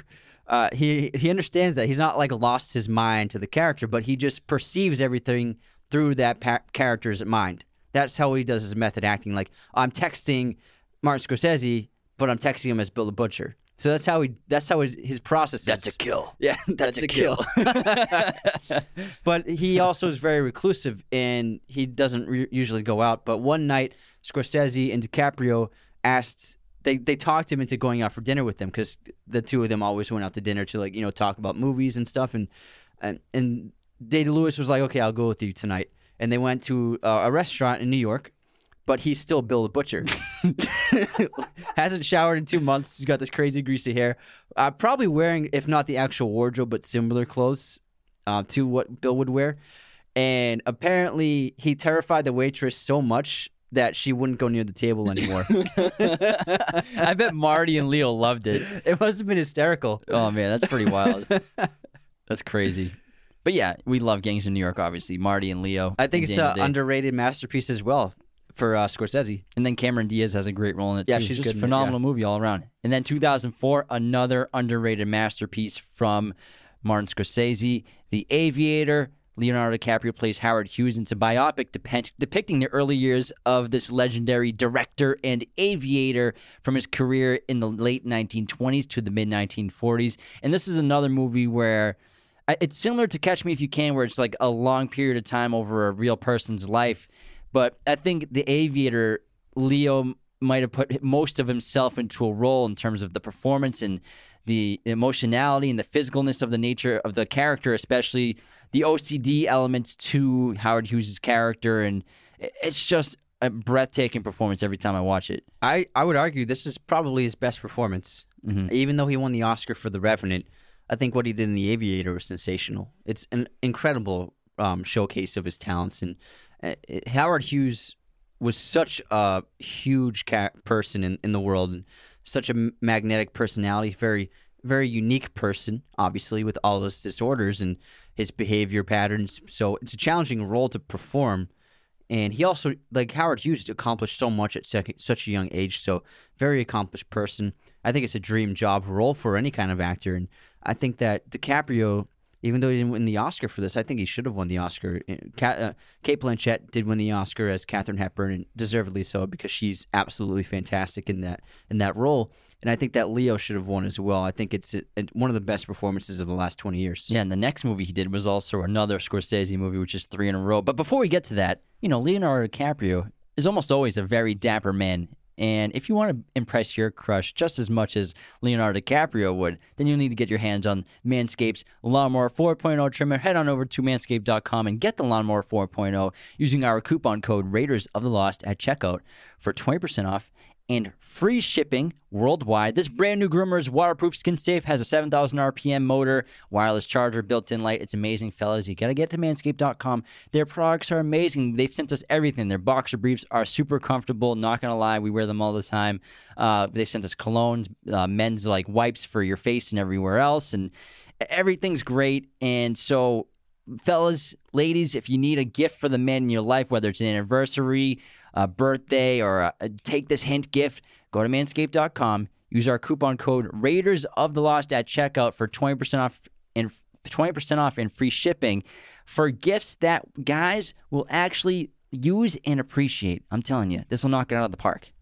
uh, he he understands that he's not like lost his mind to the character, but he just perceives everything through that pa- character's mind. That's how he does his method acting. Like I'm texting Martin Scorsese, but I'm texting him as Bill the Butcher. So that's how he. That's how his, his process That's is. a kill. Yeah, that's, a a kill. but he also is very reclusive and he doesn't re- usually go out. But one night, Scorsese and DiCaprio asked. They, they talked him into going out for dinner with them because the two of them always went out to dinner to like you know talk about movies and stuff and and and Day Lewis was like okay I'll go with you tonight and they went to uh, a restaurant in New York but he's still Bill the Butcher. Hasn't showered in two months. He's got this crazy greasy hair. Uh, probably wearing, if not the actual wardrobe, but similar clothes uh, to what Bill would wear. And apparently, he terrified the waitress so much that she wouldn't go near the table anymore. I bet Marty and Leo loved it. it must have been hysterical. Oh man, that's pretty wild. that's crazy. But yeah, we love Gangs in New York. Obviously, Marty and Leo. I think it's an underrated masterpiece as well. for uh, Scorsese. And then Cameron Diaz has a great role in it Yeah, too. she's just in it, phenomenal movie all around. And then 2004, another underrated masterpiece from Martin Scorsese, The Aviator. Leonardo DiCaprio plays Howard Hughes. It's a biopic depict- depicting the early years of this legendary director and aviator from his career in the late 1920s to the mid 1940s. And this is another movie where it's similar to Catch Me If You Can, where it's like a long period of time over a real person's life. But I think The Aviator, Leo might have put most of himself into a role in terms of the performance and the emotionality and the physicalness of the nature of the character, especially the OCD elements to Howard Hughes' character. And it's just a breathtaking performance every time I watch it. I, I would argue this is probably his best performance. Mm-hmm. Even though he won the Oscar for The Revenant, I think what he did in The Aviator was sensational. It's an incredible um, showcase of his talents. And uh, Howard Hughes was such a huge ca- person in, in the world and such a magnetic personality, very, very unique person, obviously, with all those disorders and his behavior patterns. So it's a challenging role to perform and he also like Howard Hughes accomplished so much at sec- such a young age. So very accomplished person. I think it's a dream job role for any kind of actor, and I think that DiCaprio, even though he didn't win the Oscar for this, I think he should have won the Oscar. Uh, Cate Blanchett did win the Oscar as Katharine Hepburn, and deservedly so because she's absolutely fantastic in that in that role. And I think that Leo should have won as well. I think it's a, a- one of the best performances of the last twenty years. Yeah, and the next movie he did was also another Scorsese movie, which is three in a row. But before we get to that, you know, Leonardo DiCaprio is almost always a very dapper man. And if you want to impress your crush just as much as Leonardo DiCaprio would, then you'll need to get your hands on Manscaped's Lawnmower 4.0 trimmer. Head on over to manscaped.com and get the Lawnmower 4.0 using our coupon code Raiders of the Lost at checkout for 20% off and free shipping worldwide. This brand new groomer is waterproof, skin safe, has a 7,000 RPM motor, wireless charger, built in light. It's amazing, fellas. You got to get to manscaped.com. Their products are amazing. They've sent us everything. Their boxer briefs are super comfortable. Not going to lie, we wear them all the time. Uh, they sent us colognes, uh, men's like wipes for your face and everywhere else. And everything's great. And so fellas, ladies, if you need a gift for the men in your life, whether it's an anniversary, a birthday, or a, a take this hint gift, go to manscaped.com. Use our coupon code Raiders of the Lost at checkout for 20% off and 20% off and free shipping for gifts that guys will actually use and appreciate. I'm telling you, this will knock it out of the park.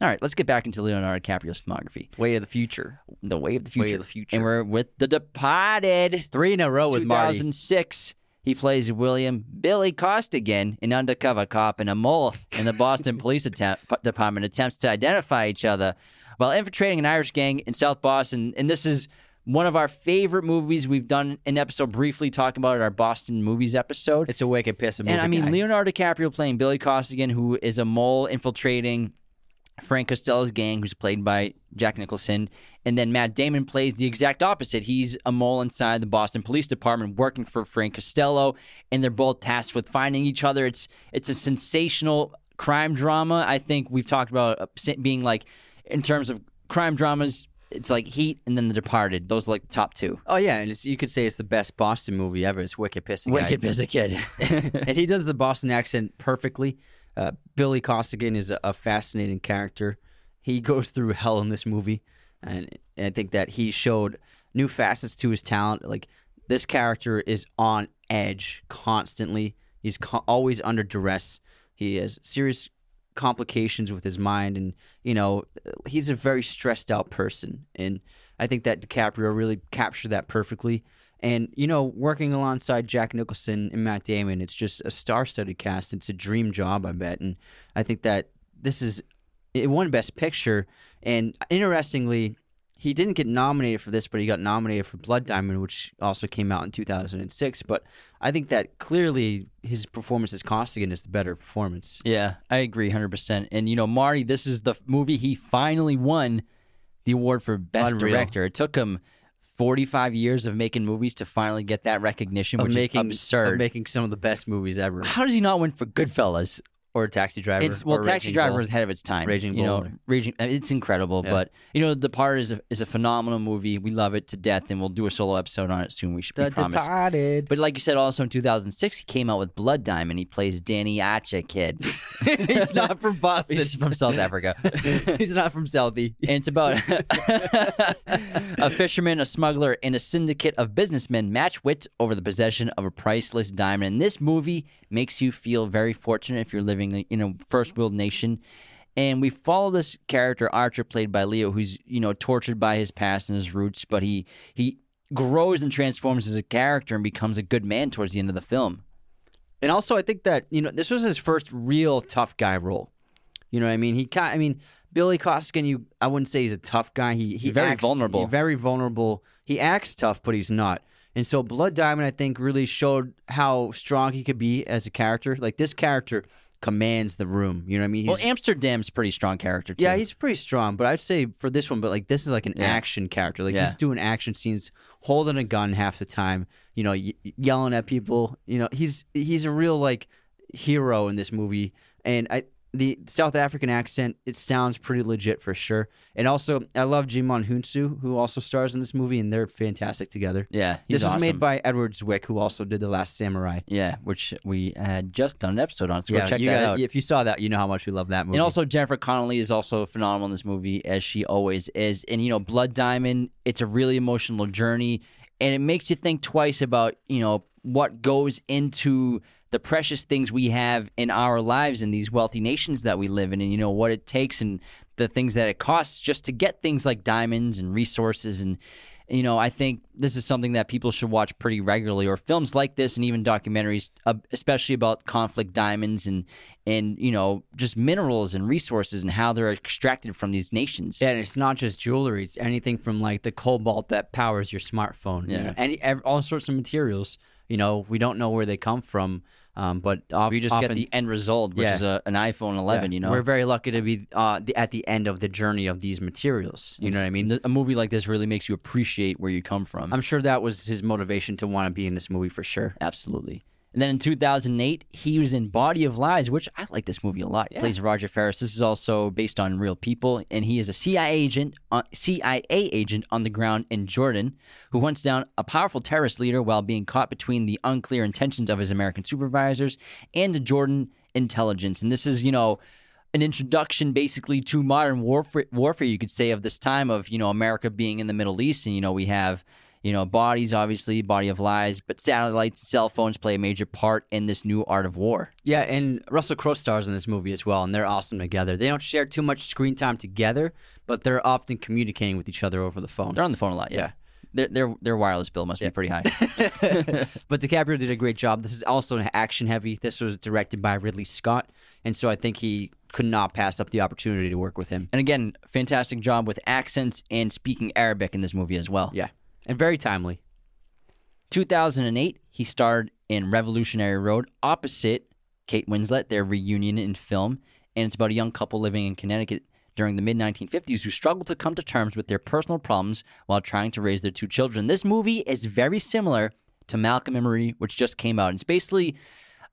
All right, let's get back into Leonardo DiCaprio's filmography. Way of the future. The Way of the Way Future. of the Future. And we're with The Departed. Three in a row with Marty. 2006. He plays William Billy Costigan, an undercover cop and a mole in the Boston Police attempt, Department attempts to identify each other while infiltrating an Irish gang in South Boston. And this is one of our favorite movies. We've done an episode briefly talking about it, our Boston movies episode. It's a wicked piss of movie. and I mean, guy. Leonardo DiCaprio playing Billy Costigan, who is a mole infiltrating Frank Costello's gang, who's played by Jack Nicholson. And then Matt Damon plays the exact opposite. He's a mole inside the Boston Police Department working for Frank Costello, and they're both tasked with finding each other. It's it's a sensational crime drama. I think we've talked about uh, being like, in terms of crime dramas, it's like Heat and then The Departed. Those are like the top two. Oh yeah, and it's, you could say it's the best Boston movie ever. It's Wicked Pissing. Wicked a kid. and he does the Boston accent perfectly. Uh, Billy Costigan is a, a fascinating character. He goes through hell in this movie, and, and I think that he showed new facets to his talent. Like this character is on edge constantly. He's co- always under duress. He has serious complications with his mind, and you know he's a very stressed out person. And I think that DiCaprio really captured that perfectly. And you know, working alongside Jack Nicholson and Matt Damon, it's just a star-studded cast. It's a dream job, I bet. And I think that this is it won Best Picture. And interestingly, he didn't get nominated for this, but he got nominated for Blood Diamond, which also came out in 2006. But I think that clearly his performance as Costigan is the better performance. Yeah, I agree 100%. And, you know, Marty, this is the movie he finally won the award for Best Unreal. Director. It took him 45 years of making movies to finally get that recognition, Of which making is absurd. of making some of the best movies ever. How does he not win for Goodfellas? Or a Taxi Driver. It's well, Taxi Raging Driver Bull. is ahead of its time. Raging you know, Raging. uh, It's incredible, Yeah. but you know, The Part is a, is a phenomenal movie. We love it to death, and we'll do a solo episode on it soon. We should The promise. Departed. But like you said, also in 2006, he came out with Blood Diamond. He plays Danny Archer Kid. He's not from Boston. He's from South Africa. He's not from Southie. and it's about a fisherman, a smuggler, and a syndicate of businessmen match wits over the possession of a priceless diamond. And this movie makes you feel very fortunate if you're living in a first mm-hmm. world nation. And we follow this character Archer, played by Leo, who's you know tortured by his past and his roots, but he he grows and transforms as a character and becomes a good man towards the end of the film. And also, I think that you know this was his first real tough guy role. You know what I mean? He kind. I mean, Billy Costigan. You, I wouldn't say he's a tough guy. He he Very acts- vulnerable. Very vulnerable. He acts tough, but he's not. And so, Blood Diamond, I think, really showed how strong he could be as a character. Like this character commands the room. You know what I mean? Well, Amsterdam's pretty strong character too. yeah, he's pretty strong, but I'd say for this one, but like this is like an Yeah. action character. Like Yeah. he's doing action scenes, holding a gun half the time. You know, y- yelling at people. You know, he's he's a real like hero in this movie, and I the South African accent it sounds pretty legit for sure. And also, I love Djimon Hounsou, who also stars in this movie, and they're fantastic together. yeah. This was awesome. made by Edward Zwick, who also did The Last Samurai. yeah, which we had just done an episode on. So go check that out. If you saw that, you know how much we love that movie. And also Jennifer Connelly is also phenomenal in this movie as she always is. And you know, Blood Diamond, it's a really emotional journey and it makes you think twice about, you know, what goes into the precious things we have in our lives in these wealthy nations that we live in and you know what it takes and the things that it costs just to get things like diamonds and resources and you know, I think this is something that people should watch pretty regularly, or films like this, and even documentaries, uh, especially about conflict diamonds and and you know just minerals and resources and how they're extracted from these nations. Yeah, and it's not just jewelry; it's anything from like the cobalt that powers your smartphone. you Yeah. know, any all sorts of materials. You know, we don't know where they come from, um, but of, we just often, get the end result, which Yeah. is a, an iPhone 11. yeah, You know, we're very lucky to be uh, the, at the end of the journey of these materials. You know what I mean? A movie like this really makes you appreciate where you come from. I'm sure that was his motivation to want to be in this movie for sure. Absolutely. And then in 2008, he was in Body of Lies, which I like this movie a lot. He plays Roger Ferris. This is also based on real people, and he is a CIA agent, uh, on, CIA agent on the ground in Jordan, who hunts down a powerful terrorist leader while being caught between the unclear intentions of his American supervisors and the Jordan intelligence. And this is, you know, an introduction basically to modern warfare, warfare, you could say, of this time of, you know, America being in the Middle East. And, you know, we have, you know, bodies, obviously, body of lies, but satellites, cell phones play a major part in this new art of war. Yeah, and Russell Crowe stars in this movie as well, and they're awesome together. They don't share too much screen time together, but they're often communicating with each other over the phone. They're on the phone a lot, yeah. Yeah. Their, their, their wireless bill must be pretty high. but DiCaprio did a great job. This is also an action heavy. This was directed by Ridley Scott, and so I think he could not pass up the opportunity to work with him. and again, fantastic job with accents and speaking Arabic in this movie as well. Yeah, and very timely. 2008, he starred in Revolutionary Road opposite Kate Winslet, their reunion in film. And it's about a young couple living in Connecticut during the mid 1950s who struggle to come to terms with their personal problems while trying to raise their two children. This movie is very similar to Malcolm and Marie, which just came out. It's basically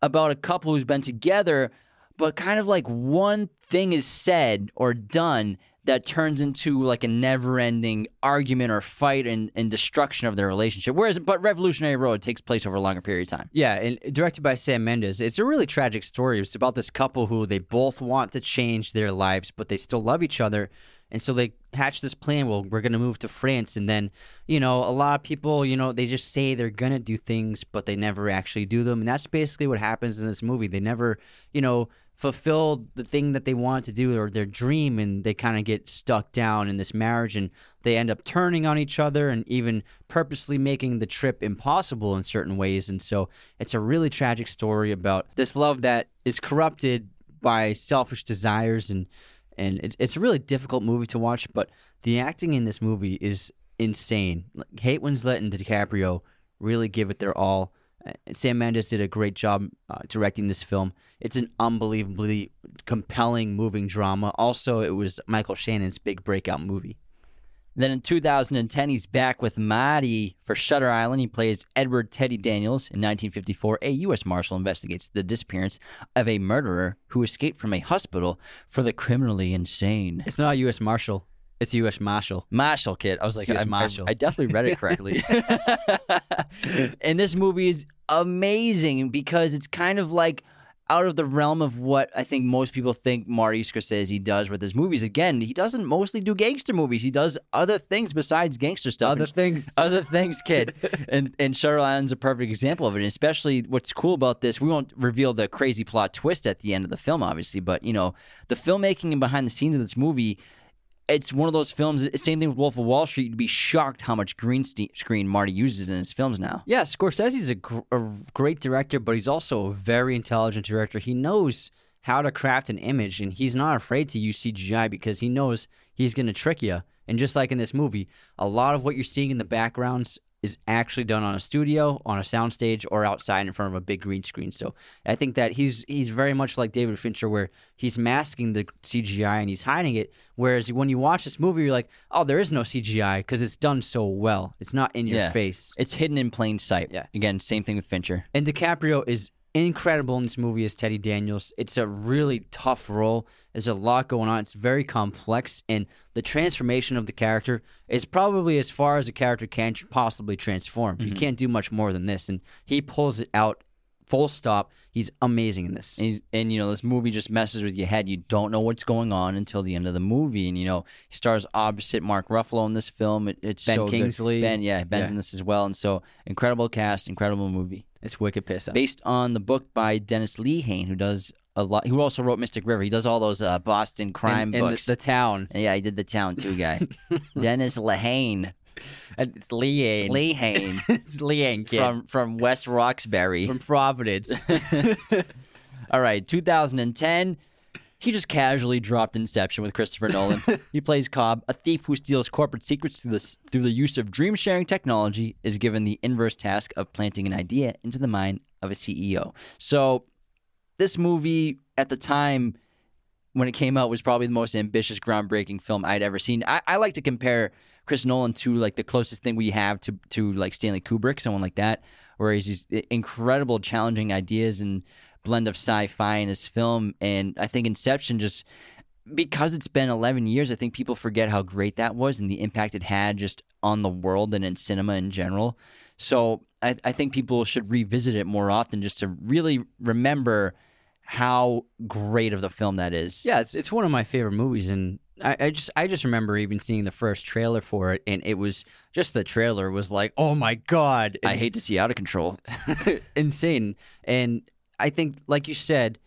about a couple who's been together, but kind of like one thing is said or done that turns into like a never-ending argument or fight and, and destruction of their relationship. Whereas, but Revolutionary Road takes place over a longer period of time. Yeah, and directed by Sam Mendes. It's a really tragic story. It's about this couple who they both want to change their lives, but they still love each other. And so they hatch this plan. Well, we're going to move to France. And then, you know, a lot of people, you know, they just say they're going to do things, but they never actually do them. And that's basically what happens in this movie. They never, you know, fulfilled the thing that they wanted to do or their dream. And they kind of get stuck down in this marriage and they end up turning on each other and even purposely making the trip impossible in certain ways. And so it's a really tragic story about this love that is corrupted by selfish desires and and it's it's a really difficult movie to watch, but the acting in this movie is insane. Like, Kate Winslet and DiCaprio really give it their all. Uh, Sam Mendes did a great job uh, directing this film. It's an unbelievably compelling, moving drama. Also, it was Michael Shannon's big breakout movie. Then in 2010, he's back with Marty for Shutter Island. He plays Edward Teddy Daniels. In 1954, a U.S. Marshal investigates the disappearance of a murderer who escaped from a hospital for the criminally insane. It's not a U.S. Marshal. It's U.S. Marshal. Marshall kid. I was like, It's I, Marshall. I, I definitely read it correctly. and this movie is amazing because it's kind of like out of the realm of what I think most people think Marty Scorsese does with his movies. Again, he doesn't mostly do gangster movies. He does other things besides gangster stuff. Other things. other things, kid. and and Shutter Island's a perfect example of it. And especially what's cool about this, we won't reveal the crazy plot twist at the end of the film, obviously, but you know, the filmmaking and behind the scenes of this movie, it's one of those films. Same thing with Wolf of Wall Street. You'd be shocked how much green screen Marty uses in his films now. Yeah, Scorsese's a, gr- a great director, but he's also a very intelligent director. He knows how to craft an image, and he's not afraid to use CGI because he knows he's going to trick you. And just like in this movie, a lot of what you're seeing in the backgrounds is actually done on a studio, on a soundstage, or outside in front of a big green screen. So I think that he's he's very much like David Fincher, where he's masking the CGI and he's hiding it. Whereas when you watch this movie, you're like, oh, there is no CGI because it's done so well. It's not in your Yeah. face. It's hidden in plain sight. Yeah. Again, same thing with Fincher. And DiCaprio is incredible in this movie is Teddy Daniels. It's a really tough role. There's a lot going on. It's very complex, and the transformation of the character is probably as far as a character can possibly transform. You mm-hmm. can't do much more than this, and he pulls it out. Full stop. He's amazing in this. And, he's, and you know this movie just messes with your head. You don't know what's going on until the end of the movie. And you know he stars opposite Mark Ruffalo in this film. It, it's Ben so good. Kingsley. Ben, yeah, Ben's Yeah. in this as well. And so incredible cast, incredible movie. It's wicked piss. Based on the book by Dennis Lehane, who does a lot. Who also wrote Mystic River. He does all those uh, Boston crime and, and books. The, the town. yeah, he did the Town too, guy. Dennis Lehane. And it's Leanne. Lehane it's Leanne kid. from from West Roxbury. from Providence. All right, 2010. He just casually dropped Inception with Christopher Nolan. he plays Cobb, a thief who steals corporate secrets through the, through the use of dream sharing technology, is given the inverse task of planting an idea into the mind of a CEO. So, this movie at the time when it came out was probably the most ambitious, groundbreaking film I'd ever seen. I, I like to compare Chris Nolan to like the closest thing we have to to like Stanley Kubrick, someone like that, where he's these incredible, challenging ideas and blend of sci-fi in his film. And I think Inception just because it's been 11 years, I think people forget how great that was and the impact it had just on the world and in cinema in general. So I, I think people should revisit it more often just to really remember how great of the film that is. Yeah, it's it's one of my favorite movies, and I, I just I just remember even seeing the first trailer for it, and it was just the trailer was like, oh my god, I hate to see out of control. insane. And I think, like you said,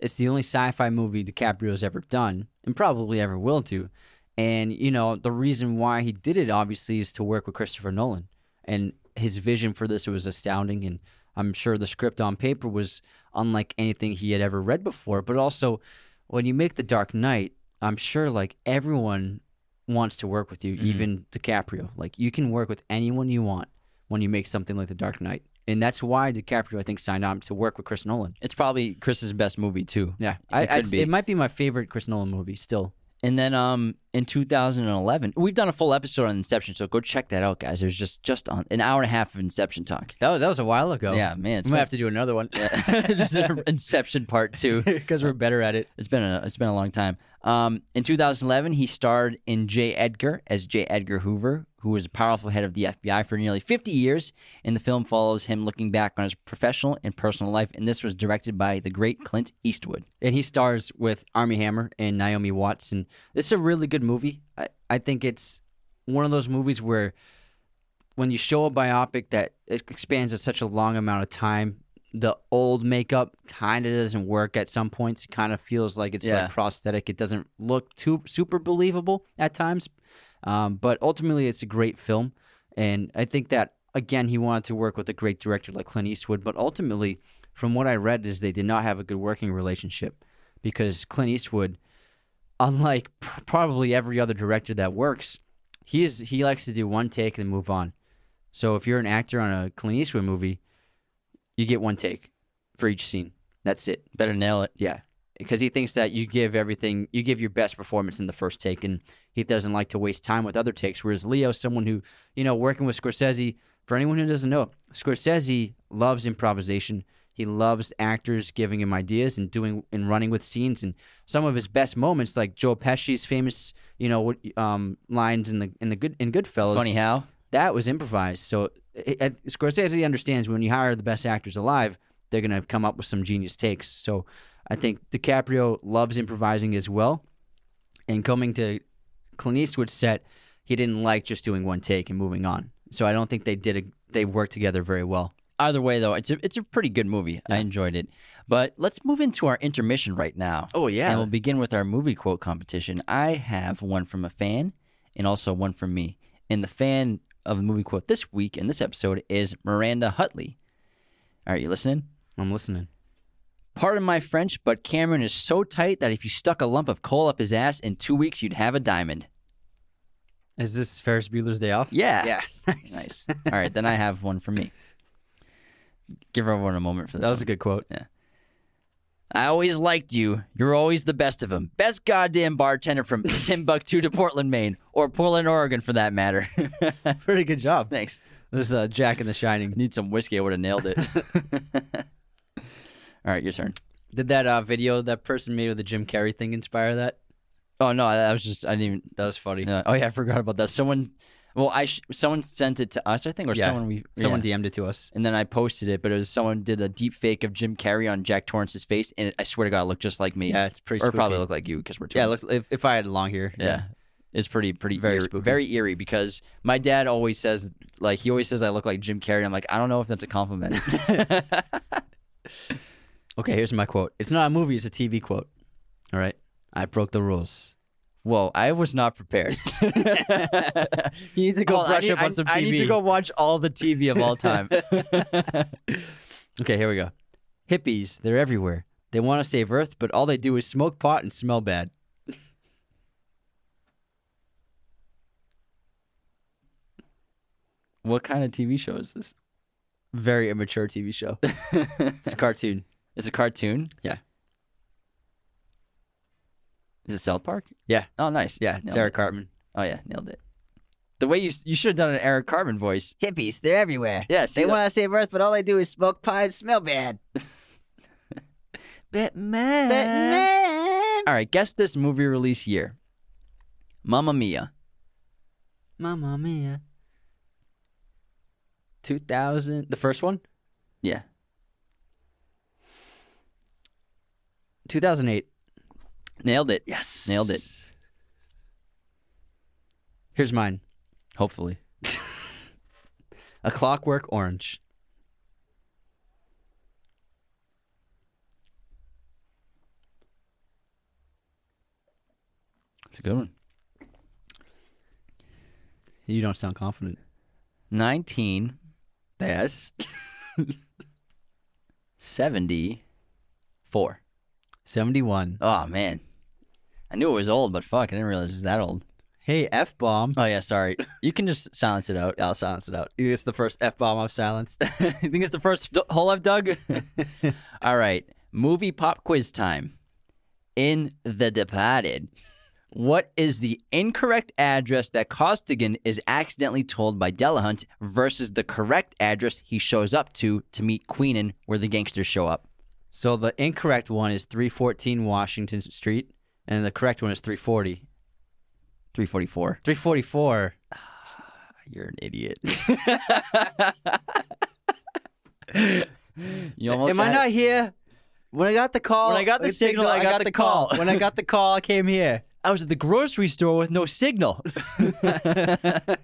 it's the only sci-fi movie DiCaprio's ever done, and probably ever will do. And you know, the reason why he did it obviously is to work with Christopher Nolan, and his vision for this was astounding. And I'm sure the script on paper was unlike anything he had ever read before. But also, when you make The Dark Knight, I'm sure like everyone wants to work with you, even DiCaprio. Like you can work with anyone you want when you make something like The Dark Knight. And that's why DiCaprio, I think, signed on to work with Chris Nolan. It's probably Chris's best movie too. Yeah, It I, could be. it might be my favorite Chris Nolan movie still. And then um in 2011, we've done a full episode on Inception, so go check that out, guys. There's just just on an hour and a half of Inception talk. That was, that was a while ago. Yeah, man, it's we might have to do another one just an Inception Part Two. because we're better at it. It's been a it's been a long time. Um, in 2011, he starred in J. Edgar as J. Edgar Hoover, who was a powerful head of the FBI for nearly 50 years. And the film follows him looking back on his professional and personal life. And this was directed by the great Clint Eastwood. And he stars with Armie Hammer and Naomi Watts. And this is a really good movie. I, I think it's one of those movies where when you show a biopic that expands at such a long amount of time, the old makeup kind of doesn't work at some points. It kind of feels like it's Yeah. like prosthetic. It doesn't look too super believable at times. Um, but ultimately, it's a great film. And I think that, again, he wanted to work with a great director like Clint Eastwood. But ultimately, from what I read, is they did not have a good working relationship because Clint Eastwood, unlike pr- probably every other director that works, he is he likes to do one take and move on. So if you're an actor on a Clint Eastwood movie, you get one take for each scene. That's it. Better nail it. Yeah. because he thinks that you give everything, you give your best performance in the first take, and he doesn't like to waste time with other takes. Whereas Leo's someone who, you know, working with Scorsese. For anyone who doesn't know, Scorsese loves improvisation. He loves actors giving him ideas and doing and running with scenes. And some of his best moments, like Joe Pesci's famous, you know, um, lines in the in the good in Goodfellas. Funny how? that was improvised. So it, Scorsese understands when you hire the best actors alive, they're gonna come up with some genius takes. So I think DiCaprio loves improvising as well. And coming to Clint Eastwood's set, he didn't like just doing one take and moving on. So I don't think they did a, they worked together very well. Either way, though, it's a it's a pretty good movie. I enjoyed it. But let's move into our intermission right now. Oh, yeah. and we'll begin with our movie quote competition. I have one from a fan, and also one from me. And the fan of the movie quote this week in this episode is Miranda Hutley. All right, you listening? I'm listening. Pardon my French, but Cameron is so tight that if you stuck a lump of coal up his ass in two weeks, you'd have a diamond. Is this Ferris Bueller's Day Off? Yeah. Yeah. Nice. Nice. All right, then I have one for me. Give everyone a moment for this. That was one. a good quote. I always liked you. You're always the best of them. Best goddamn bartender from Timbuktu to Portland, Maine, or Portland, Oregon, for that matter. Pretty good job. Thanks. There's uh, Jack in the Shining. Need some whiskey. I would have nailed it. All right, your turn. Did that uh, video that person made with the Jim Carrey thing inspire that? Oh no, that was just I didn't even. That was funny. Oh yeah, I forgot about that. Someone, well, I sh- someone sent it to us, I think, or Yeah. someone we Someone yeah. DM'd it to us. and then I posted it, but it was someone did a deep fake of Jim Carrey on Jack Torrance's face, and it, I swear to God, it looked just like me. Yeah, it's pretty or probably spooky. look like you because we're Yeah, look, if, if I had long hair. Yeah. It's pretty pretty Very eerie, spooky. very eerie because my dad always says like he always says I look like Jim Carrey. I'm like I don't know if that's a compliment. Okay, here's my quote. It's not a movie, it's a TV quote. All right. I broke the rules. Whoa, I was not prepared. You need to go brush need- up on I- some TV. I need to go watch all the TV of all time. Okay, here we go. Hippies, they're everywhere. They want to save Earth, but all they do is smoke pot and smell bad. what kind of TV show is this? Very immature TV show. it's a cartoon. It's a cartoon. Yeah. Is it South Park? Yeah. Oh, nice. Yeah, it's Nailed Eric it. Cartman. Oh yeah, nailed it. The way you you should have done an Eric Cartman voice. Hippies, they're everywhere. Yeah, see they that- want to save Earth, but all they do is smoke pot and smell bad. Batman. Batman! All right, guess this movie release year. Mamma Mia. Mamma mia. 2000. The first one? Yeah. 2008. Nailed it. Yes. Nailed it. Here's mine. Hopefully. A Clockwork Orange. It's a good one. You don't sound confident. 19 Yes. 74. 71. Oh man. I knew it was old, but fuck, I didn't realize it was that old. Hey, F bomb. Oh yeah, sorry. You can just silence it out. I'll silence it out. It's the first F bomb I've silenced. you think it's the first d- hole I've dug? All right. Movie pop quiz time. In The Departed, what is the incorrect address that Costigan is accidentally told by Delahunt versus the correct address he shows up to to meet Queenan where the gangsters show up? so the incorrect one is 314 Washington Street, and the correct one is 340. 344. 344. You're an idiot. you almost Am I had- not here? When I got the call, When I got the like, signal, I got the call. when I got the call, I came here. I was at the grocery store with no signal.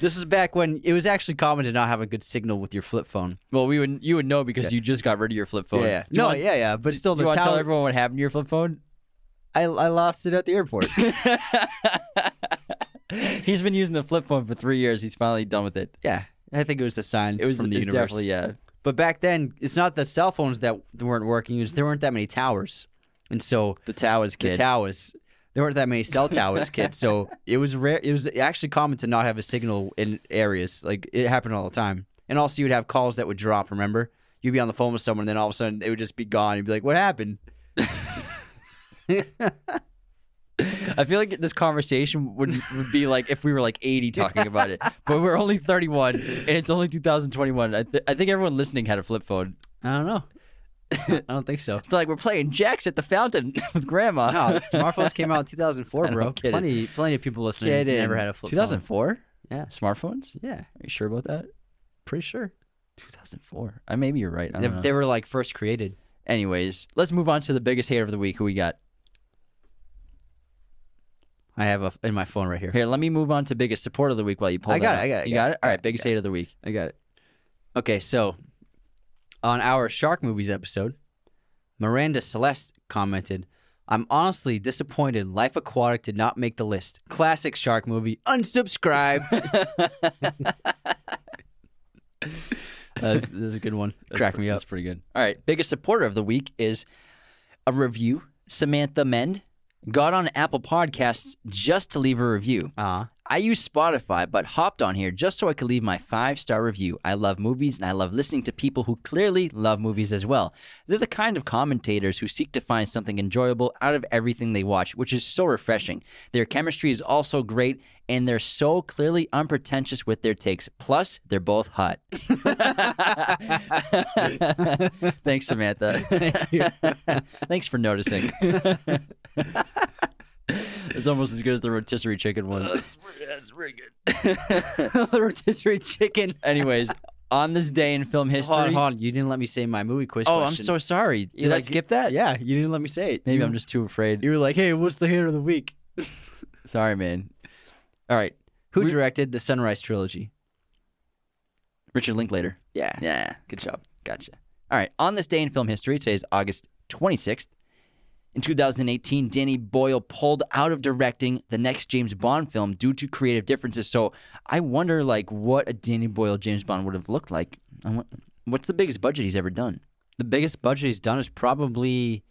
This is back when it was actually common to not have a good signal with your flip phone. well, we would you would know because you just got rid of your flip phone. Yeah, you no, want- yeah, yeah, but still, Do the you want to tell everyone what happened to your flip phone? I, I lost it at the airport. He's been using the flip phone for three years. He's finally done with it. yeah, I think it was a sign. It was, from the it's universe. definitely yeah. But back then, it's not the cell phones that weren't working; it was there weren't that many towers, and so The towers the towers there weren't that many cell towers, kid. So it was rare. It was actually common to not have a signal in areas. Like it happened all the time. And also, you'd have calls that would drop. Remember, you'd be on the phone with someone, and then all of a sudden it would just be gone. You'd be like, "What happened?" I feel like this conversation would would be like if we were like 80 talking about it, but we're only 31 and it's only 2021. I, th- I think everyone listening had a flip phone. I don't know. I don't think so. It's like we're playing jacks at the fountain with grandma. No, smartphones came out in 2004, bro. Plenty, plenty of people listening Kidding. never had a flip 2004? Yeah. Smartphones? Yeah, Are you sure about that? pretty sure. 2004. I maybe you're right. I They, don't know. they were like first created. Anyways, let's move on to the biggest hater of the week. Who we got? I have a in my phone right here. Here, let me move on to biggest support of the week while you pull I that got it. I got it, You got it? All right, biggest hater of the week. I got it. Okay, so on our shark movies episode, Miranda Celeste commented, "I'm honestly disappointed Life Aquatic did not make the list. Classic shark movie. Unsubscribed." That's, that's a good one. Crack me up. That's pretty good. All right, biggest supporter of the week is a review. Samantha Mend got on Apple Podcasts just to leave a review. Uh, I use Spotify, but hopped on here just so I could leave my five star review. I love movies and I love listening to people who clearly love movies as well. They're the kind of commentators who seek to find something enjoyable out of everything they watch, which is so refreshing. Their chemistry is also great, and they're so clearly unpretentious with their takes. Plus, they're both hot. Thanks, Samantha. Thanks for noticing. it's almost as good as the rotisserie chicken one. that's very good. rotisserie chicken. Anyways, on this day in film history. Hold on, hold on. You didn't let me say my movie quiz. Oh, I'm question. so sorry. You Did I like- skip that? Yeah, you didn't let me say it. Maybe you, I'm just too afraid. You were like, "Hey, what's the hit of the week?" Sorry, man. All right. Who We- directed the Sunrise trilogy? Richard Linklater. Yeah. Yeah, good job. Gotcha. All right. On this day in film history, today is August 26th. In 2018, Danny Boyle pulled out of directing the next James Bond film due to creative differences. So I wonder, like, what a Danny Boyle James Bond would have looked like. What's the biggest budget he's ever done? The biggest budget he's done is probably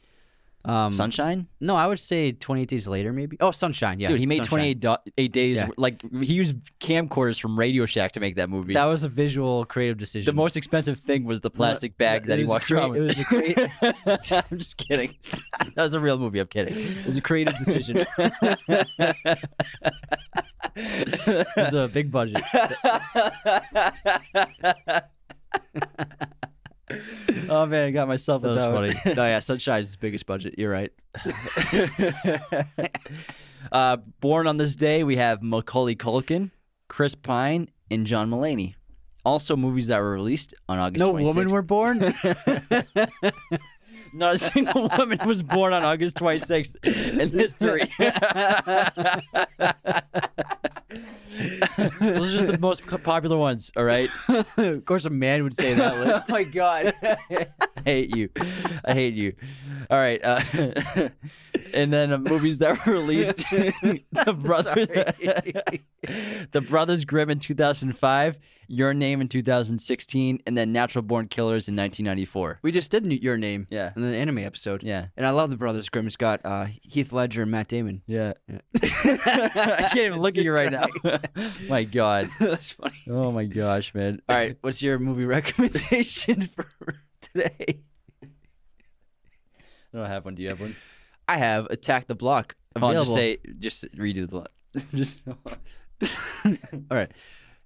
um Sunshine? No, I would say 28 Days Later, maybe. Oh, Sunshine. Yeah, Dude, he made Sunshine. 28 do- eight days. Yeah. Like, he used camcorders from Radio Shack to make that movie. That was a visual creative decision. the most expensive thing was the plastic bag that he walked around it was a crea- I'm just kidding. that was a real movie. I'm kidding. it was a creative decision. it was a big budget. oh man, I got myself That was that funny. no, yeah, Sunshine's biggest budget. You're right. uh, born on this day, we have Macaulay Culkin, Chris Pine, and John Mulaney. Also, movies that were released on August. No 26th. woman were born. Not a single woman was born on August 26th in history. Those are just the most popular ones, all right? of course, a man would say that list. oh my god. I hate you. I hate you. All right. Uh, and then movies that were released The Brothers The Brothers Grimm in 2005, Your Name in 2016, and then Natural Born Killers in 1994. We just did Your Name. Yeah. In the anime episode. Yeah. And I love the Brothers Grimm. It's got uh, Heath Ledger and Matt Damon. Yeah. I can't even look at you right now. my god. That's funny. Oh my gosh, man. All right, what's your movie recommendation for today? I don't have one. Do you have one? I have Attack the Block. Available. just say, just redo the. just. All right.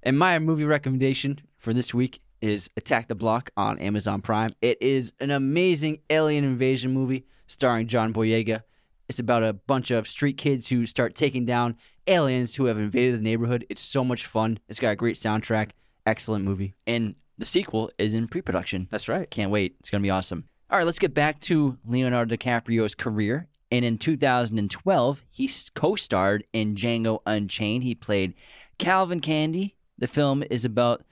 And my movie recommendation for this week is Attack the Block on Amazon Prime. It is an amazing alien invasion movie starring John Boyega. It's about a bunch of street kids who start taking down aliens who have invaded the neighborhood. It's so much fun. It's got a great soundtrack. Excellent movie. And the sequel is in pre-production. That's right. Can't wait. It's going to be awesome. All right, let's get back to Leonardo DiCaprio's career. And in 2012, he co starred in Django Unchained. He played Calvin Candie. The film is about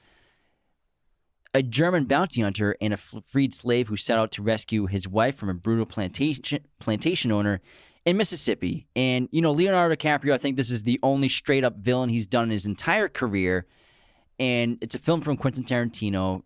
a German bounty hunter and a freed slave who set out to rescue his wife from a brutal plantation, plantation owner in Mississippi. And, you know, Leonardo DiCaprio, I think this is the only straight up villain he's done in his entire career. And it's a film from Quentin Tarantino.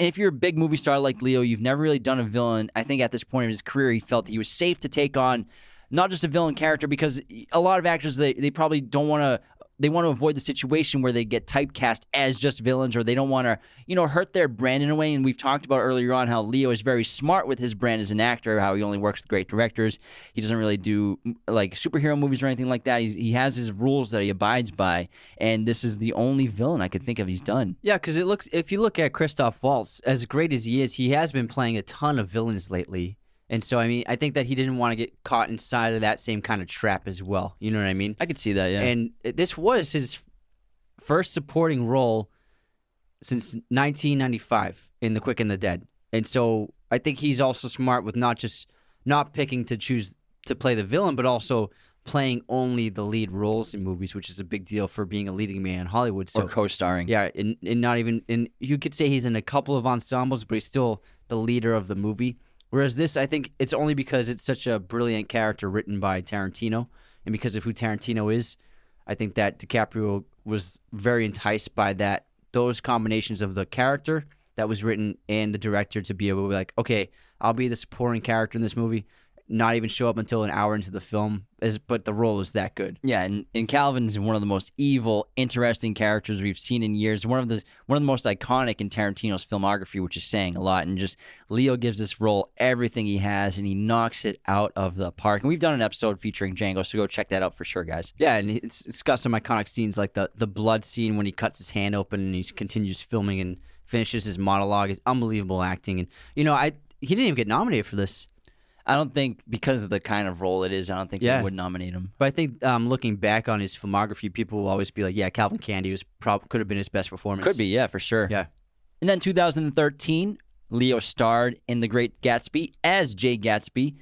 And if you're a big movie star like Leo, you've never really done a villain. I think at this point in his career, he felt that he was safe to take on not just a villain character because a lot of actors they, they probably don't want to they want to avoid the situation where they get typecast as just villains or they don't want to, you know, hurt their brand in a way. And we've talked about earlier on how Leo is very smart with his brand as an actor, how he only works with great directors. He doesn't really do mm, like superhero movies or anything like that. He's, he has his rules that he abides by. And this is the only villain I could think of he's done. Yeah, because it looks. If you look at Christoph Waltz, as great as he is, he has been playing a ton of villains lately, and so I mean, I think that he didn't want to get caught inside of that same kind of trap as well. You know what I mean? I could see that, yeah. And this was his first supporting role since 1995 in The Quick and the Dead, and so I think he's also smart with not just not picking to choose to play the villain, but also playing only the lead roles in movies, which is a big deal for being a leading man in Hollywood. So or co starring. yeah, and, and not even and you could say he's in a couple of ensembles, but he's still the leader of the movie. Whereas this, I think it's only because it's such a brilliant character written by Tarantino, and because of who Tarantino is, I think that DiCaprio was very enticed by that those combinations of the character that was written and the director to be able to be like, okay, I'll be the supporting character in this movie, not even show up until an hour into the film, is but the role is that good. Yeah, and, and Calvin's one of the most evil, interesting characters we've seen in years. One of the one of the most iconic in Tarantino's filmography, which is saying a lot. And just Leo gives this role everything he has, and he knocks it out of the park. And we've done an episode featuring Django, so go check that out for sure, guys. Yeah, and it's, it's got some iconic scenes like the the blood scene when he cuts his hand open and he continues filming and finishes his monologue. It's unbelievable acting, and you know, I he didn't even get nominated for this, I don't think because of the kind of role it is, I don't think Yeah. they would nominate him. but I think um, looking back on his filmography, people will always be like, "Yeah, Calvin Candie was prob could have been his best performance." Could be, yeah, for sure. Yeah. And then 2013, Leo starred in The Great Gatsby as Jay Gatsby.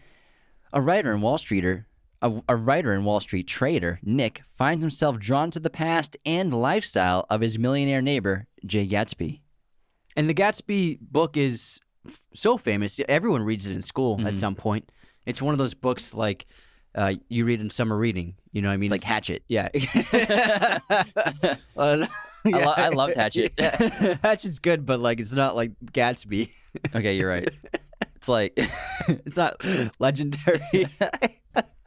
A writer and Wall Streeter, a, a writer and Wall Street trader, Nick, finds himself drawn to the past and lifestyle of his millionaire neighbor, Jay Gatsby. And the Gatsby book is so famous; everyone reads it in school at some point. It's one of those books like uh, you read in summer reading. You know what I mean? It's like Hatchet. Yeah. Uh, I, lo- I loved Hatchet. yeah. Hatchet's good, but like it's not like Gatsby. Okay, you're right. It's like It's not legendary. I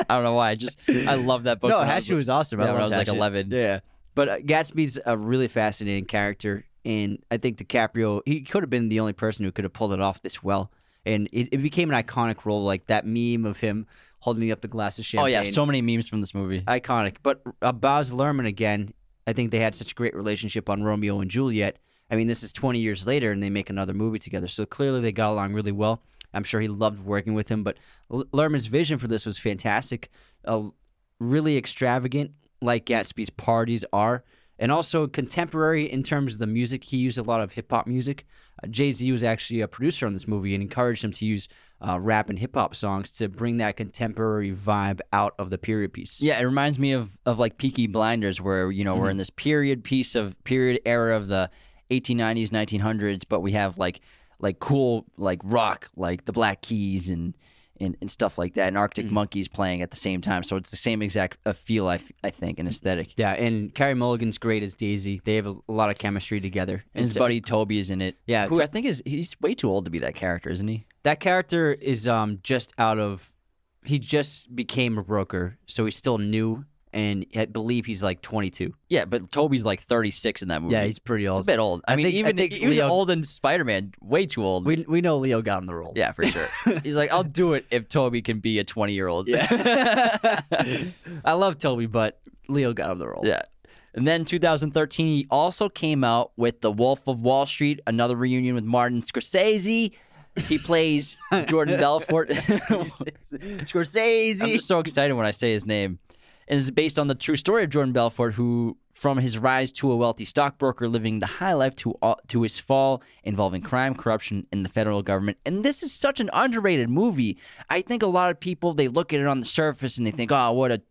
don't know why. I just I love that book. no, I was- Hatchet was awesome. yeah, when I was like 11. Yeah, but uh, Gatsby's a really fascinating character, and I think DiCaprio he could have been the only person who could have pulled it off this well, and it, it became an iconic role, like that meme of him holding up the glass of champagne. Oh yeah, so many memes from this movie. iconic. But uh, Baz Luhrmann again, I think they had such a great relationship on Romeo and Juliet. I mean, this is 20 years later, and they make another movie together. So clearly, they got along really well. I'm sure he loved working with him. But L- Luhrmann's vision for this was fantastic, uh, really extravagant, like Gatsby's parties are, and also contemporary in terms of the music. He used a lot of hip hop music. Uh, Jay Z was actually a producer on this movie and encouraged him to use uh, rap and hip hop songs to bring that contemporary vibe out of the period piece. Yeah, it reminds me of of like Peaky Blinders, where you know we're in this period piece of period era of the 1890s, 1900s, but we have like like cool like rock, like the Black Keys and and, and stuff like that, and Arctic Monkeys playing at the same time. So it's the same exact uh, feel, I, f- I think, and aesthetic. Yeah, and Carey Mulligan's great as Daisy. They have a, lot of chemistry together. And his so- buddy Tobey is in it. Yeah, who I think is he's way too old to be that character, isn't he? that character is um just out of he just became a broker, so he's still new, and I believe he's like 22. Yeah, but Tobey's like 36 in that movie. Yeah, he's pretty old. It's a bit old. I, I mean, think- I even think he was Leo- old in Spider Man, way too old. we we know Leo got him the role. Yeah, for sure. He's like, I'll do it if Tobey can be a 20 year old. Yeah. I love Toby, but Leo got him the role. yeah. And then 2013, he also came out with The Wolf of Wall Street, another reunion with Martin Scorsese. He plays Jordan Belfort. Scorsese. I'm just so excited when I say his name. And it's based on the true story of Jordan Belfort, who, from his rise to a wealthy stockbroker living the high life to to his fall involving crime, corruption, and the federal government. And this is such an underrated movie. I think a lot of people they look at it on the surface and they think, "Oh, what a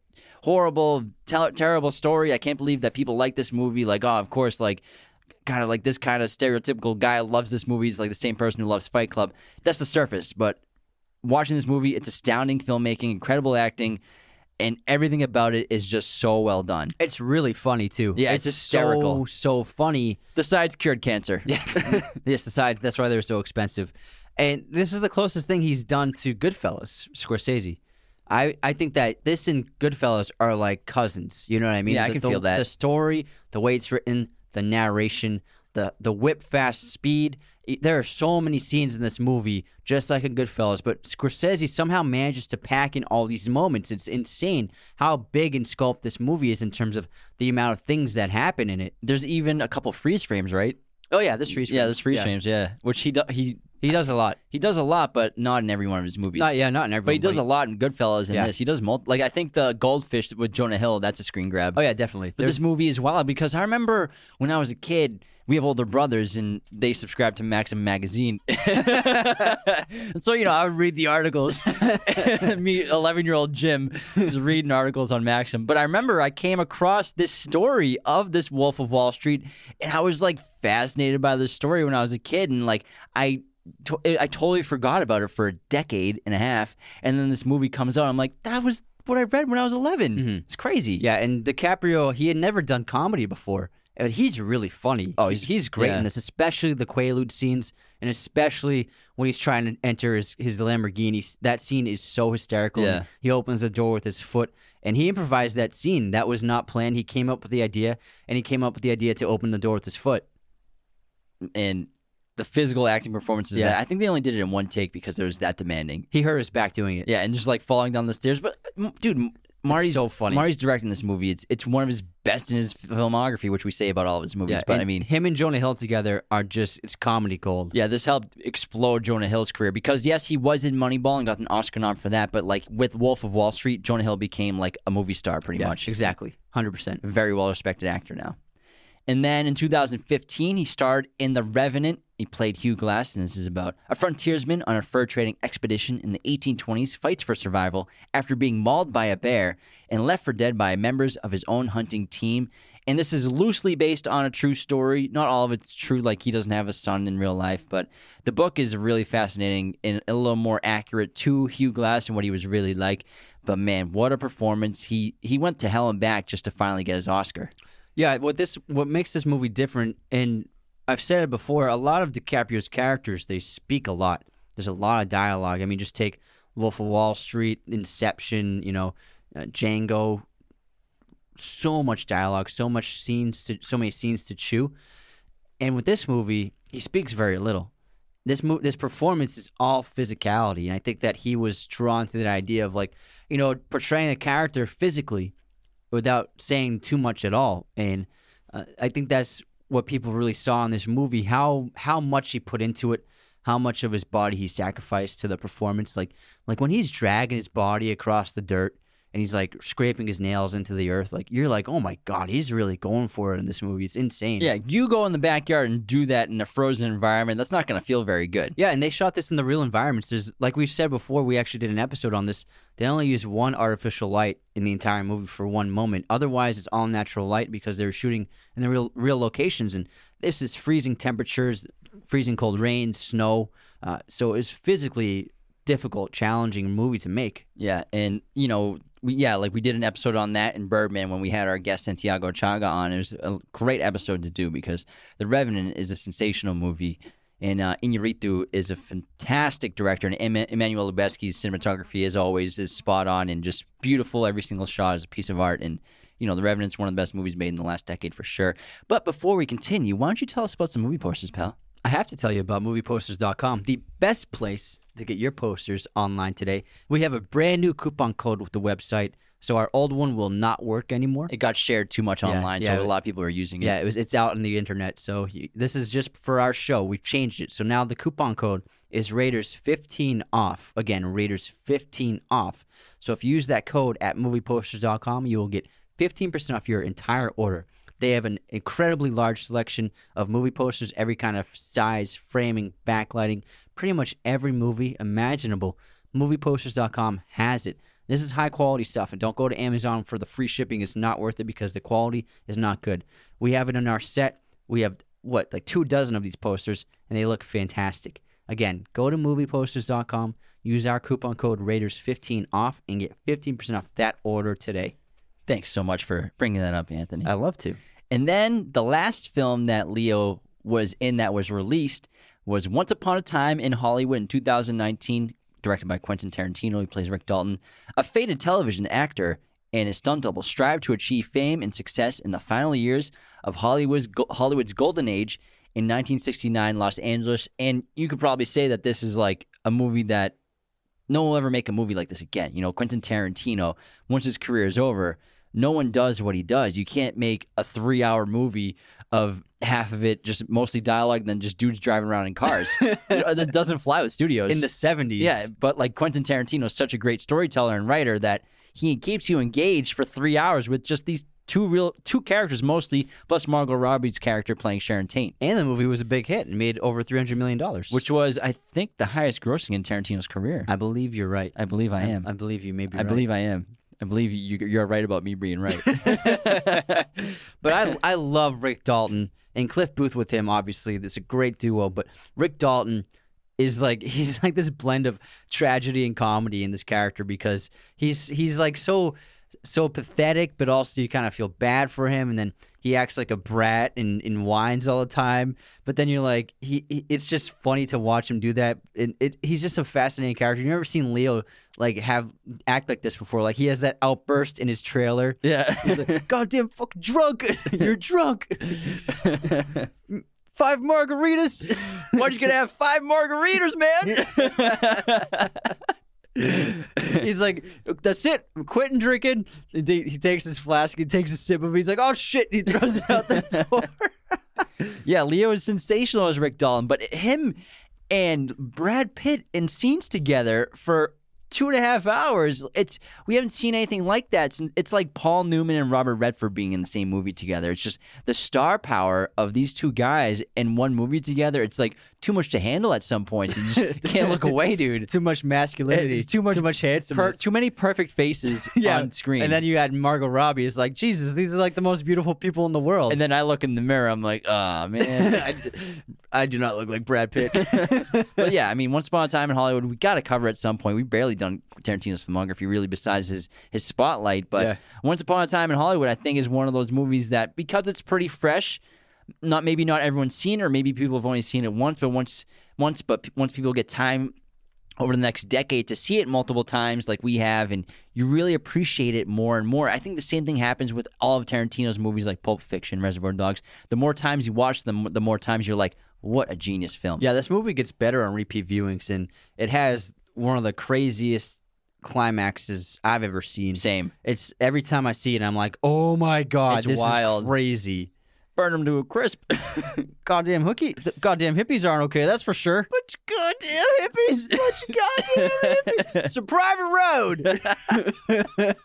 horrible, ter- terrible story! I can't believe that people like this movie." Like, oh, of course, like kind of like this kind of stereotypical guy loves this movie. He's like the same person who loves Fight Club. That's the surface, but watching this movie, it's astounding filmmaking, incredible acting, and everything about it is just so well done. It's really funny too. Yeah, it's hysterical. So so funny. The sides cured cancer. Yeah. yes, the sides. That's why they're so expensive. And this is the closest thing he's done to Goodfellas, Scorsese. I, I think that this and Goodfellas are like cousins. You know what I mean? Yeah, I can the- feel that. The story, the way it's written, the narration, the the whip fast speed. There are so many scenes in this movie, just like in Goodfellas. But Scorsese somehow manages to pack in all these moments. It's insane how big and scope this movie is in terms of the amount of things that happen in it. There's even a couple freeze frames, right? Oh yeah, this freeze. Yeah, there's freeze yeah. frames. Yeah, which he do, he He does a lot. he does a lot, but not in every one of his movies. Not yeah, not in every. But he does a lot in Goodfellas and Yeah. this. He does multi- like I think the Goldfish with Jonah Hill. That's a screen grab. Oh yeah, definitely. But this movie is wild because I remember when I was a kid, we have older brothers and they subscribe to Maxim magazine. and so, you know, I would read the articles. Me, 11 year old Jim, was reading articles on Maxim. But I remember I came across this story of this Wolf of Wall Street and I was like fascinated by this story when I was a kid. And like, I. I totally forgot about it for a decade and a half, and then this movie comes out. I'm like, that was what I read when I was 11. Mm-hmm. It's crazy. Yeah, and DiCaprio, he had never done comedy before. And he's really funny. Oh, he's he's- great yeah. in this, especially the Quaalude scenes, and especially when he's trying to enter his, his Lamborghini. That scene is so hysterical. Yeah. He opens the door with his foot, and he improvised that scene. That was not planned. He came up with the idea, and he came up with the idea to open the door with his foot. and the physical acting performances. Yeah. I think they only did it in one take because it was that demanding. He hurt his back doing it. Yeah, and just like falling down the stairs. But dude, Marty's so funny. Marty's directing this movie. It's it's one of his best in his filmography, which we say about all of his movies. Yeah, but I mean, him and Jonah Hill together are just it's comedy gold. yeah, this helped explode Jonah Hill's career because yes, he was in Moneyball and got an Oscar nom for that. But like with Wolf of Wall Street, Jonah Hill became like a movie star pretty Yeah, much. exactly, hundred percent. very well respected actor now. And then in 2015, he starred in The Revenant. He played Hugh Glass, and this is about a frontiersman on a fur trading expedition in the 1820s fights for survival after being mauled by a bear and left for dead by members of his own hunting team. And this is loosely based on a true story. Not all of it's true, like he doesn't have a son in real life, but the book is really fascinating and a little more accurate to Hugh Glass and what he was really like. But man, what a performance! He he went to hell and back just to finally get his Oscar. Yeah, what this what makes this movie different, and I've said it before. A lot of DiCaprio's characters they speak a lot. There's a lot of dialogue. I mean, just take Wolf of Wall Street, Inception, you know, uh, Django. So much dialogue, so much scenes to so many scenes to chew. And with this movie, he speaks very little. This mo- this performance is all physicality, and I think that he was drawn to that idea of like, you know, portraying a character physically without saying too much at all. And uh, I think that's what people really saw in this movie how how much he put into it, how much of his body he sacrificed to the performance. Like like when he's dragging his body across the dirt and he's like scraping his nails into the earth, like you're like, oh my god, he's really going for it in this movie. It's insane. Yeah, you go in the backyard and do that in a frozen environment. That's not going to feel very good. Yeah, and they shot this in the real environments. There's like we've said before, we actually did an episode on this. They only used one artificial light in the entire movie for one moment. Otherwise, it's all natural light because they were shooting in the real real locations. And this is freezing temperatures, freezing cold rain, snow. Uh, so it's physically difficult, challenging movie to make. Yeah, and you know, we, yeah, like we did an episode on that in Birdman when we had our guest Santiago Chaga on. It was a great episode to do because The Revenant is a sensational movie, and uh, is a fantastic director, and Em- Emmanuel Lubezki's cinematography, as always, is spot on and just beautiful. Every single shot is a piece of art, and you know, The Revenant's one of the best movies made in the last decade for sure. But before we continue, why don't you tell us about some movie posters, pal? I have to tell you about movieposters.com, the best place to get your posters online today. We have a brand new coupon code with the website, so our old one will not work anymore. It got shared too much Yeah, online, yeah, so a lot of people are using it. Yeah, it was. It's out on the internet. So you, this is just for our show. We've changed it. So now the coupon code is Raiders fifteen off. Again, Raiders fifteen off. So if you use that code at movieposters.com, you will get fifteen percent off your entire order. They have an incredibly large selection of movie posters, every kind of size, framing, backlighting, pretty much every movie imaginable. Movieposters.com has it. This is high quality stuff, and don't go to Amazon for the free shipping. It's not worth it because the quality is not good. We have it in our set. We have what, like two dozen of these posters, and they look fantastic. Again, go to movieposters.com, use our coupon code Raiders15 off, and get 15% off that order today. Thanks so much for bringing that up, Anthony. I love to. And then the last film that Leo was in that was released was Once Upon a Time in Hollywood in 2019. directed by Quentin Tarantino. He plays Rick Dalton, a faded television actor and his stunt double strive to achieve fame and success in the final years of Hollywood's Hollywood's golden age in 1969 Los Angeles. And you could probably say that this is like a movie that no one will ever make a movie like this again. You know, Quentin Tarantino, once his career is over, no one does what he does. You can't make a three hour movie of half of it just mostly dialogue, and then just dudes driving around in cars. Uh, that doesn't fly with studios. In the 70s. yeah, but like Quentin Tarantino is such a great storyteller and writer that he keeps you engaged for three hours with just these two real two characters mostly, plus Margot Robbie's character playing Sharon Tate. And the movie was a big hit and made over $300 million. Which was, I think, the highest grossing in Tarantino's career. I believe you're right. I believe I am. I believe you may be I right. believe I am. I believe you, you're right about me being right. but I I love Rick Dalton and Cliff Booth with him. Obviously, it's a great duo. But Rick Dalton is like he's like this blend of tragedy and comedy in this character because he's he's like so so pathetic, but also you kind of feel bad for him, and then he acts like a brat and, and whines all the time. But then you're like, he, he it's just funny to watch him do that. And it, he's just a fascinating character. You've never seen Leo like have act like this before. Like he has that outburst in his trailer. yeah. He's like, goddamn fucking drunk. You're drunk. Five margaritas. Why'd you gonna have five margaritas, man? He's like, that's it. I'm quitting drinking. He he takes his flask, he takes a sip of it. He's like, oh shit. He throws it out the door. yeah, Leo is sensational as Rick Dalton, but him and Brad Pitt in scenes together for two and a half hours. It's we haven't seen anything like that. Since, it's like Paul Newman and Robert Redford being in the same movie together. It's just the star power of these two guys in one movie together. It's like too much to handle at some points. You just can't look away, dude. too much masculinity. It's too much- Too much Per, too many perfect faces on screen. And then you add Margot Robbie. It's like, Jesus, these are like the most beautiful people in the world. and then I look in the mirror. I'm like, oh man. I, I do not look like Brad Pitt. but yeah, I mean, Once Upon a Time in Hollywood, we got to cover at some point. We've barely done Tarantino's filmography, really, besides his his spotlight. But Yeah. Once Upon a Time in Hollywood, I think, is one of those movies that because it's pretty fresh, not maybe not everyone's seen it, or maybe people have only seen it once, but once once, but once people get time over the next decade to see it multiple times like we have and you really appreciate it more and more. I think the same thing happens with all of Tarantino's movies like Pulp Fiction, Reservoir Dogs. The more times you watch them, the more times you're like, what a genius film. Yeah, this movie gets better on repeat viewings, and it has one of the craziest climaxes I've ever seen. Same. It's every time I see it, I'm like, oh my god, It's this wild. is crazy. Burn them to a crisp. Goddamn hookie, the goddamn hippies aren't okay. That's for sure. But goddamn hippies. Of goddamn hippies. It's a private road.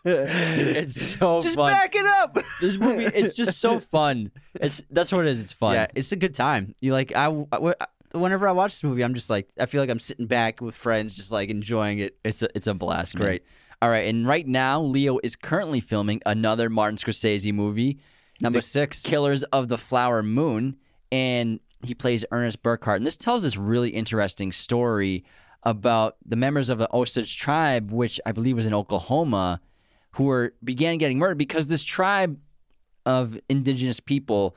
it's so Just fun. back it up. This movie, it's just so fun. It's that's what it is. It's fun. Yeah, it's a good time. You like I, I- whenever I watch this movie, I'm just like I feel like I'm sitting back with friends, just like enjoying it. It's a it's a blast. man. great. All right, and right now Leo is currently filming another Martin Scorsese movie, Number six. Killers of the Flower Moon, and he plays Ernest Burkhart. And this tells this really interesting story about the members of the Osage tribe, which I believe was in Oklahoma, who were began getting murdered because this tribe of indigenous people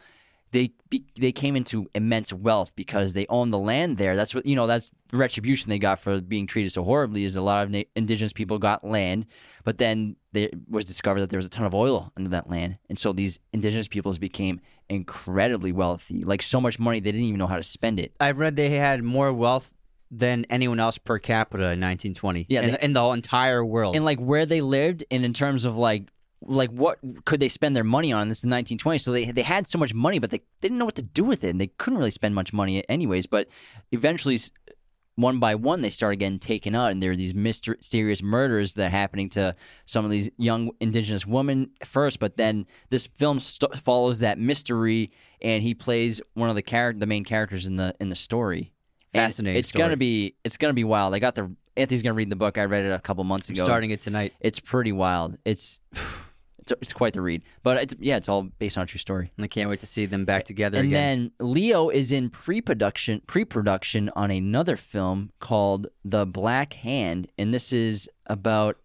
they they came into immense wealth because they owned the land there. That's what you know. That's the retribution they got for being treated so horribly. Is a lot of na- indigenous people got land, but then there was discovered that there was a ton of oil under that land, and so these indigenous peoples became incredibly wealthy, like so much money they didn't even know how to spend it. I've read they had more wealth than anyone else per capita in 1920. Yeah, in, they- in the entire world. and like where they lived and in terms of like like what could they spend their money on this is 1920 so they they had so much money but they, they didn't know what to do with it and they couldn't really spend much money anyways but eventually one by one they started getting taken out and there are these mysterious murders that are happening to some of these young indigenous women first but then this film st- follows that mystery and he plays one of the character the main characters in the in the story And Fascinating it's story. gonna be it's gonna be wild i got the anthony's gonna read the book i read it a couple months I'm ago starting it tonight. it's pretty wild. It's it's it's quite the read, but it's yeah, it's all based on a true story. And I can't wait to see them back together And again. then Leo is in pre-production pre-production on another film called The Black Hand, and this is about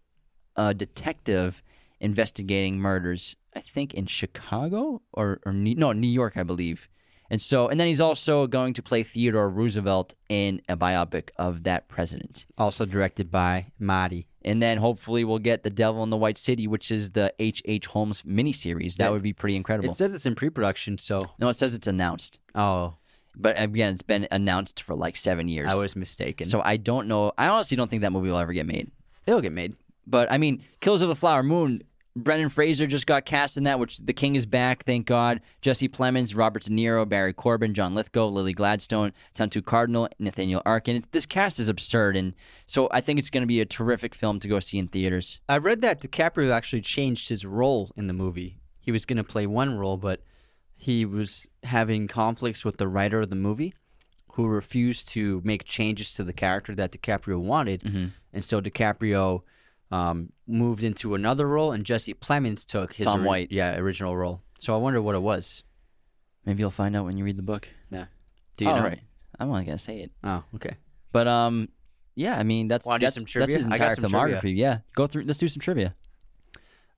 a detective investigating murders. I think in Chicago or or New, no New York, I believe. And so, and then he's also going to play Theodore Roosevelt in a biopic of that president. Also directed by Marty. And then hopefully we'll get The Devil in the White City, which is the H. H. Holmes miniseries. That would be pretty incredible. It says it's in pre-production, so no, it says it's announced. oh, But again, it's been announced for like seven years. I was mistaken. So I don't know. I honestly don't think that movie will ever get made. it'll get made. But I mean, Killers of the Flower Moon. Brendan Fraser just got cast in that, which The King is back, thank God. Jesse Plemons, Robert De Niro, Barry Corbin, John Lithgow, Lily Gladstone, Tantoo Cardinal, Nathaniel Arkin. It's, this cast is absurd, and so I think it's going to be a terrific film to go see in theaters. I read that DiCaprio actually changed his role in the movie. He was going to play one role, but he was having conflicts with the writer of the movie, who refused to make changes to the character that DiCaprio wanted, mm-hmm. and so DiCaprio um, moved into another role, and Jesse Plemons took his Tom White. yeah, original role. So I wonder what it was. Maybe you'll find out when you read the book. Yeah, do you All know? right. I'm not to say it. Oh, okay. But um, yeah, I mean that's Wanna do that's, some that's trivia? his I got entire some trivia. filmography. Yeah, go through. Let's do some trivia.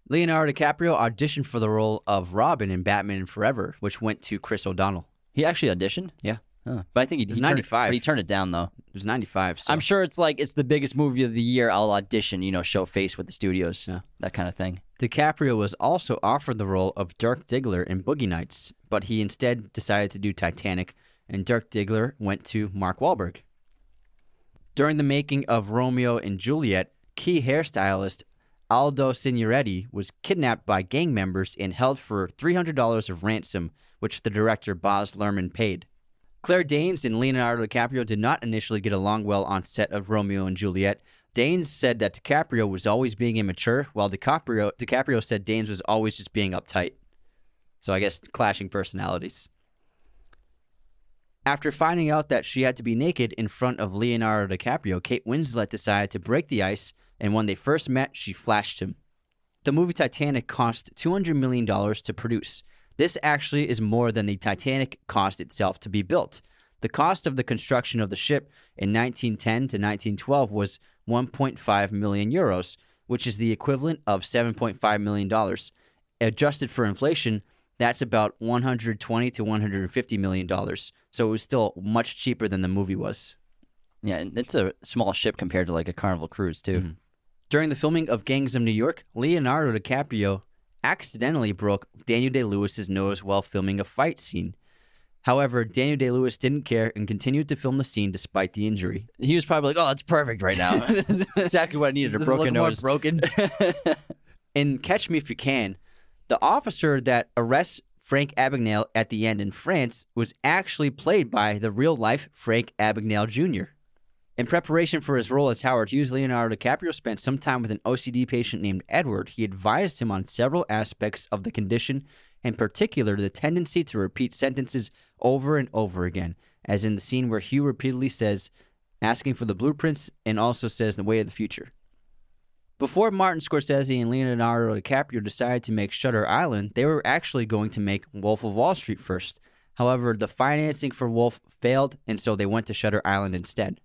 Leonardo DiCaprio auditioned for the role of Robin in Batman Forever, which went to Chris O'Donnell. He actually auditioned. Yeah, Huh. But I think he, he turned it- 95. but he turned it down though. it was '95. So I'm sure it's like it's the biggest movie of the year. I'll audition, you know, show face with the studios, Yeah. that kind of thing. DiCaprio was also offered the role of Dirk Diggler in Boogie Nights, but he instead decided to do Titanic, and Dirk Diggler went to Mark Wahlberg. During the making of Romeo and Juliet, key hairstylist Aldo Signoretti was kidnapped by gang members and held for $300 of ransom, which the director Baz Luhrmann paid. Claire Danes and Leonardo DiCaprio did not initially get along well on set of Romeo and Juliet. Danes said that DiCaprio was always being immature, while DiCaprio DiCaprio said Danes was always just being uptight. So I guess clashing personalities. After finding out that she had to be naked in front of Leonardo DiCaprio, Kate Winslet decided to break the ice, and when they first met, she flashed him. The movie Titanic cost $200 million to produce. This actually is more than the Titanic cost itself to be built. The cost of the construction of the ship in 1910 to 1912 was 1.5 million euros, which is the equivalent of 7.5 million dollars. Adjusted for inflation, that's about 120 to 150 million dollars. So it was still much cheaper than the movie was. Yeah, and it's a small ship compared to like a Carnival cruise too. Mm-hmm. During the filming of Gangs of New York, Leonardo DiCaprio accidentally broke Daniel Day Lewis's nose while filming a fight scene. However, Daniel Day Lewis didn't care and continued to film the scene despite the injury. He was probably like, "Oh, that's perfect right now. that's exactly what I needed—a Does broken nose." broken. in Catch Me If You Can, the officer that arrests Frank Abagnale at the end in France was actually played by the real life Frank Abagnale Jr. In preparation for his role as Howard Hughes, Leonardo DiCaprio spent some time with an OCD patient named Edward. He advised him on several aspects of the condition, in particular the tendency to repeat sentences over and over again, as in the scene where Hugh repeatedly says, asking for the blueprints, and also says the way of the future. Before Martin Scorsese and Leonardo DiCaprio decided to make Shutter Island, they were actually going to make Wolf of Wall Street first. However, the financing for Wolf failed, and so they went to Shutter Island instead.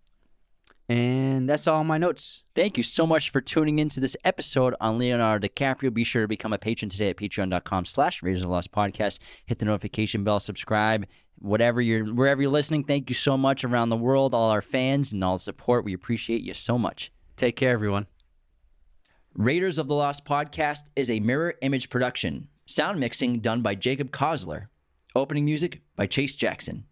And that's all my notes. Thank you so much for tuning into this episode on Leonardo DiCaprio. Be sure to become a patron today at patreon.com slash Raiders of the Lost Podcast. Hit the notification bell, subscribe, whatever you're wherever you're listening. Thank you so much around the world, all our fans and all the support. We appreciate you so much. Take care, everyone. Raiders of the Lost Podcast is a mirror image production. Sound mixing done by Jacob Kosler. Opening music by Chase Jackson.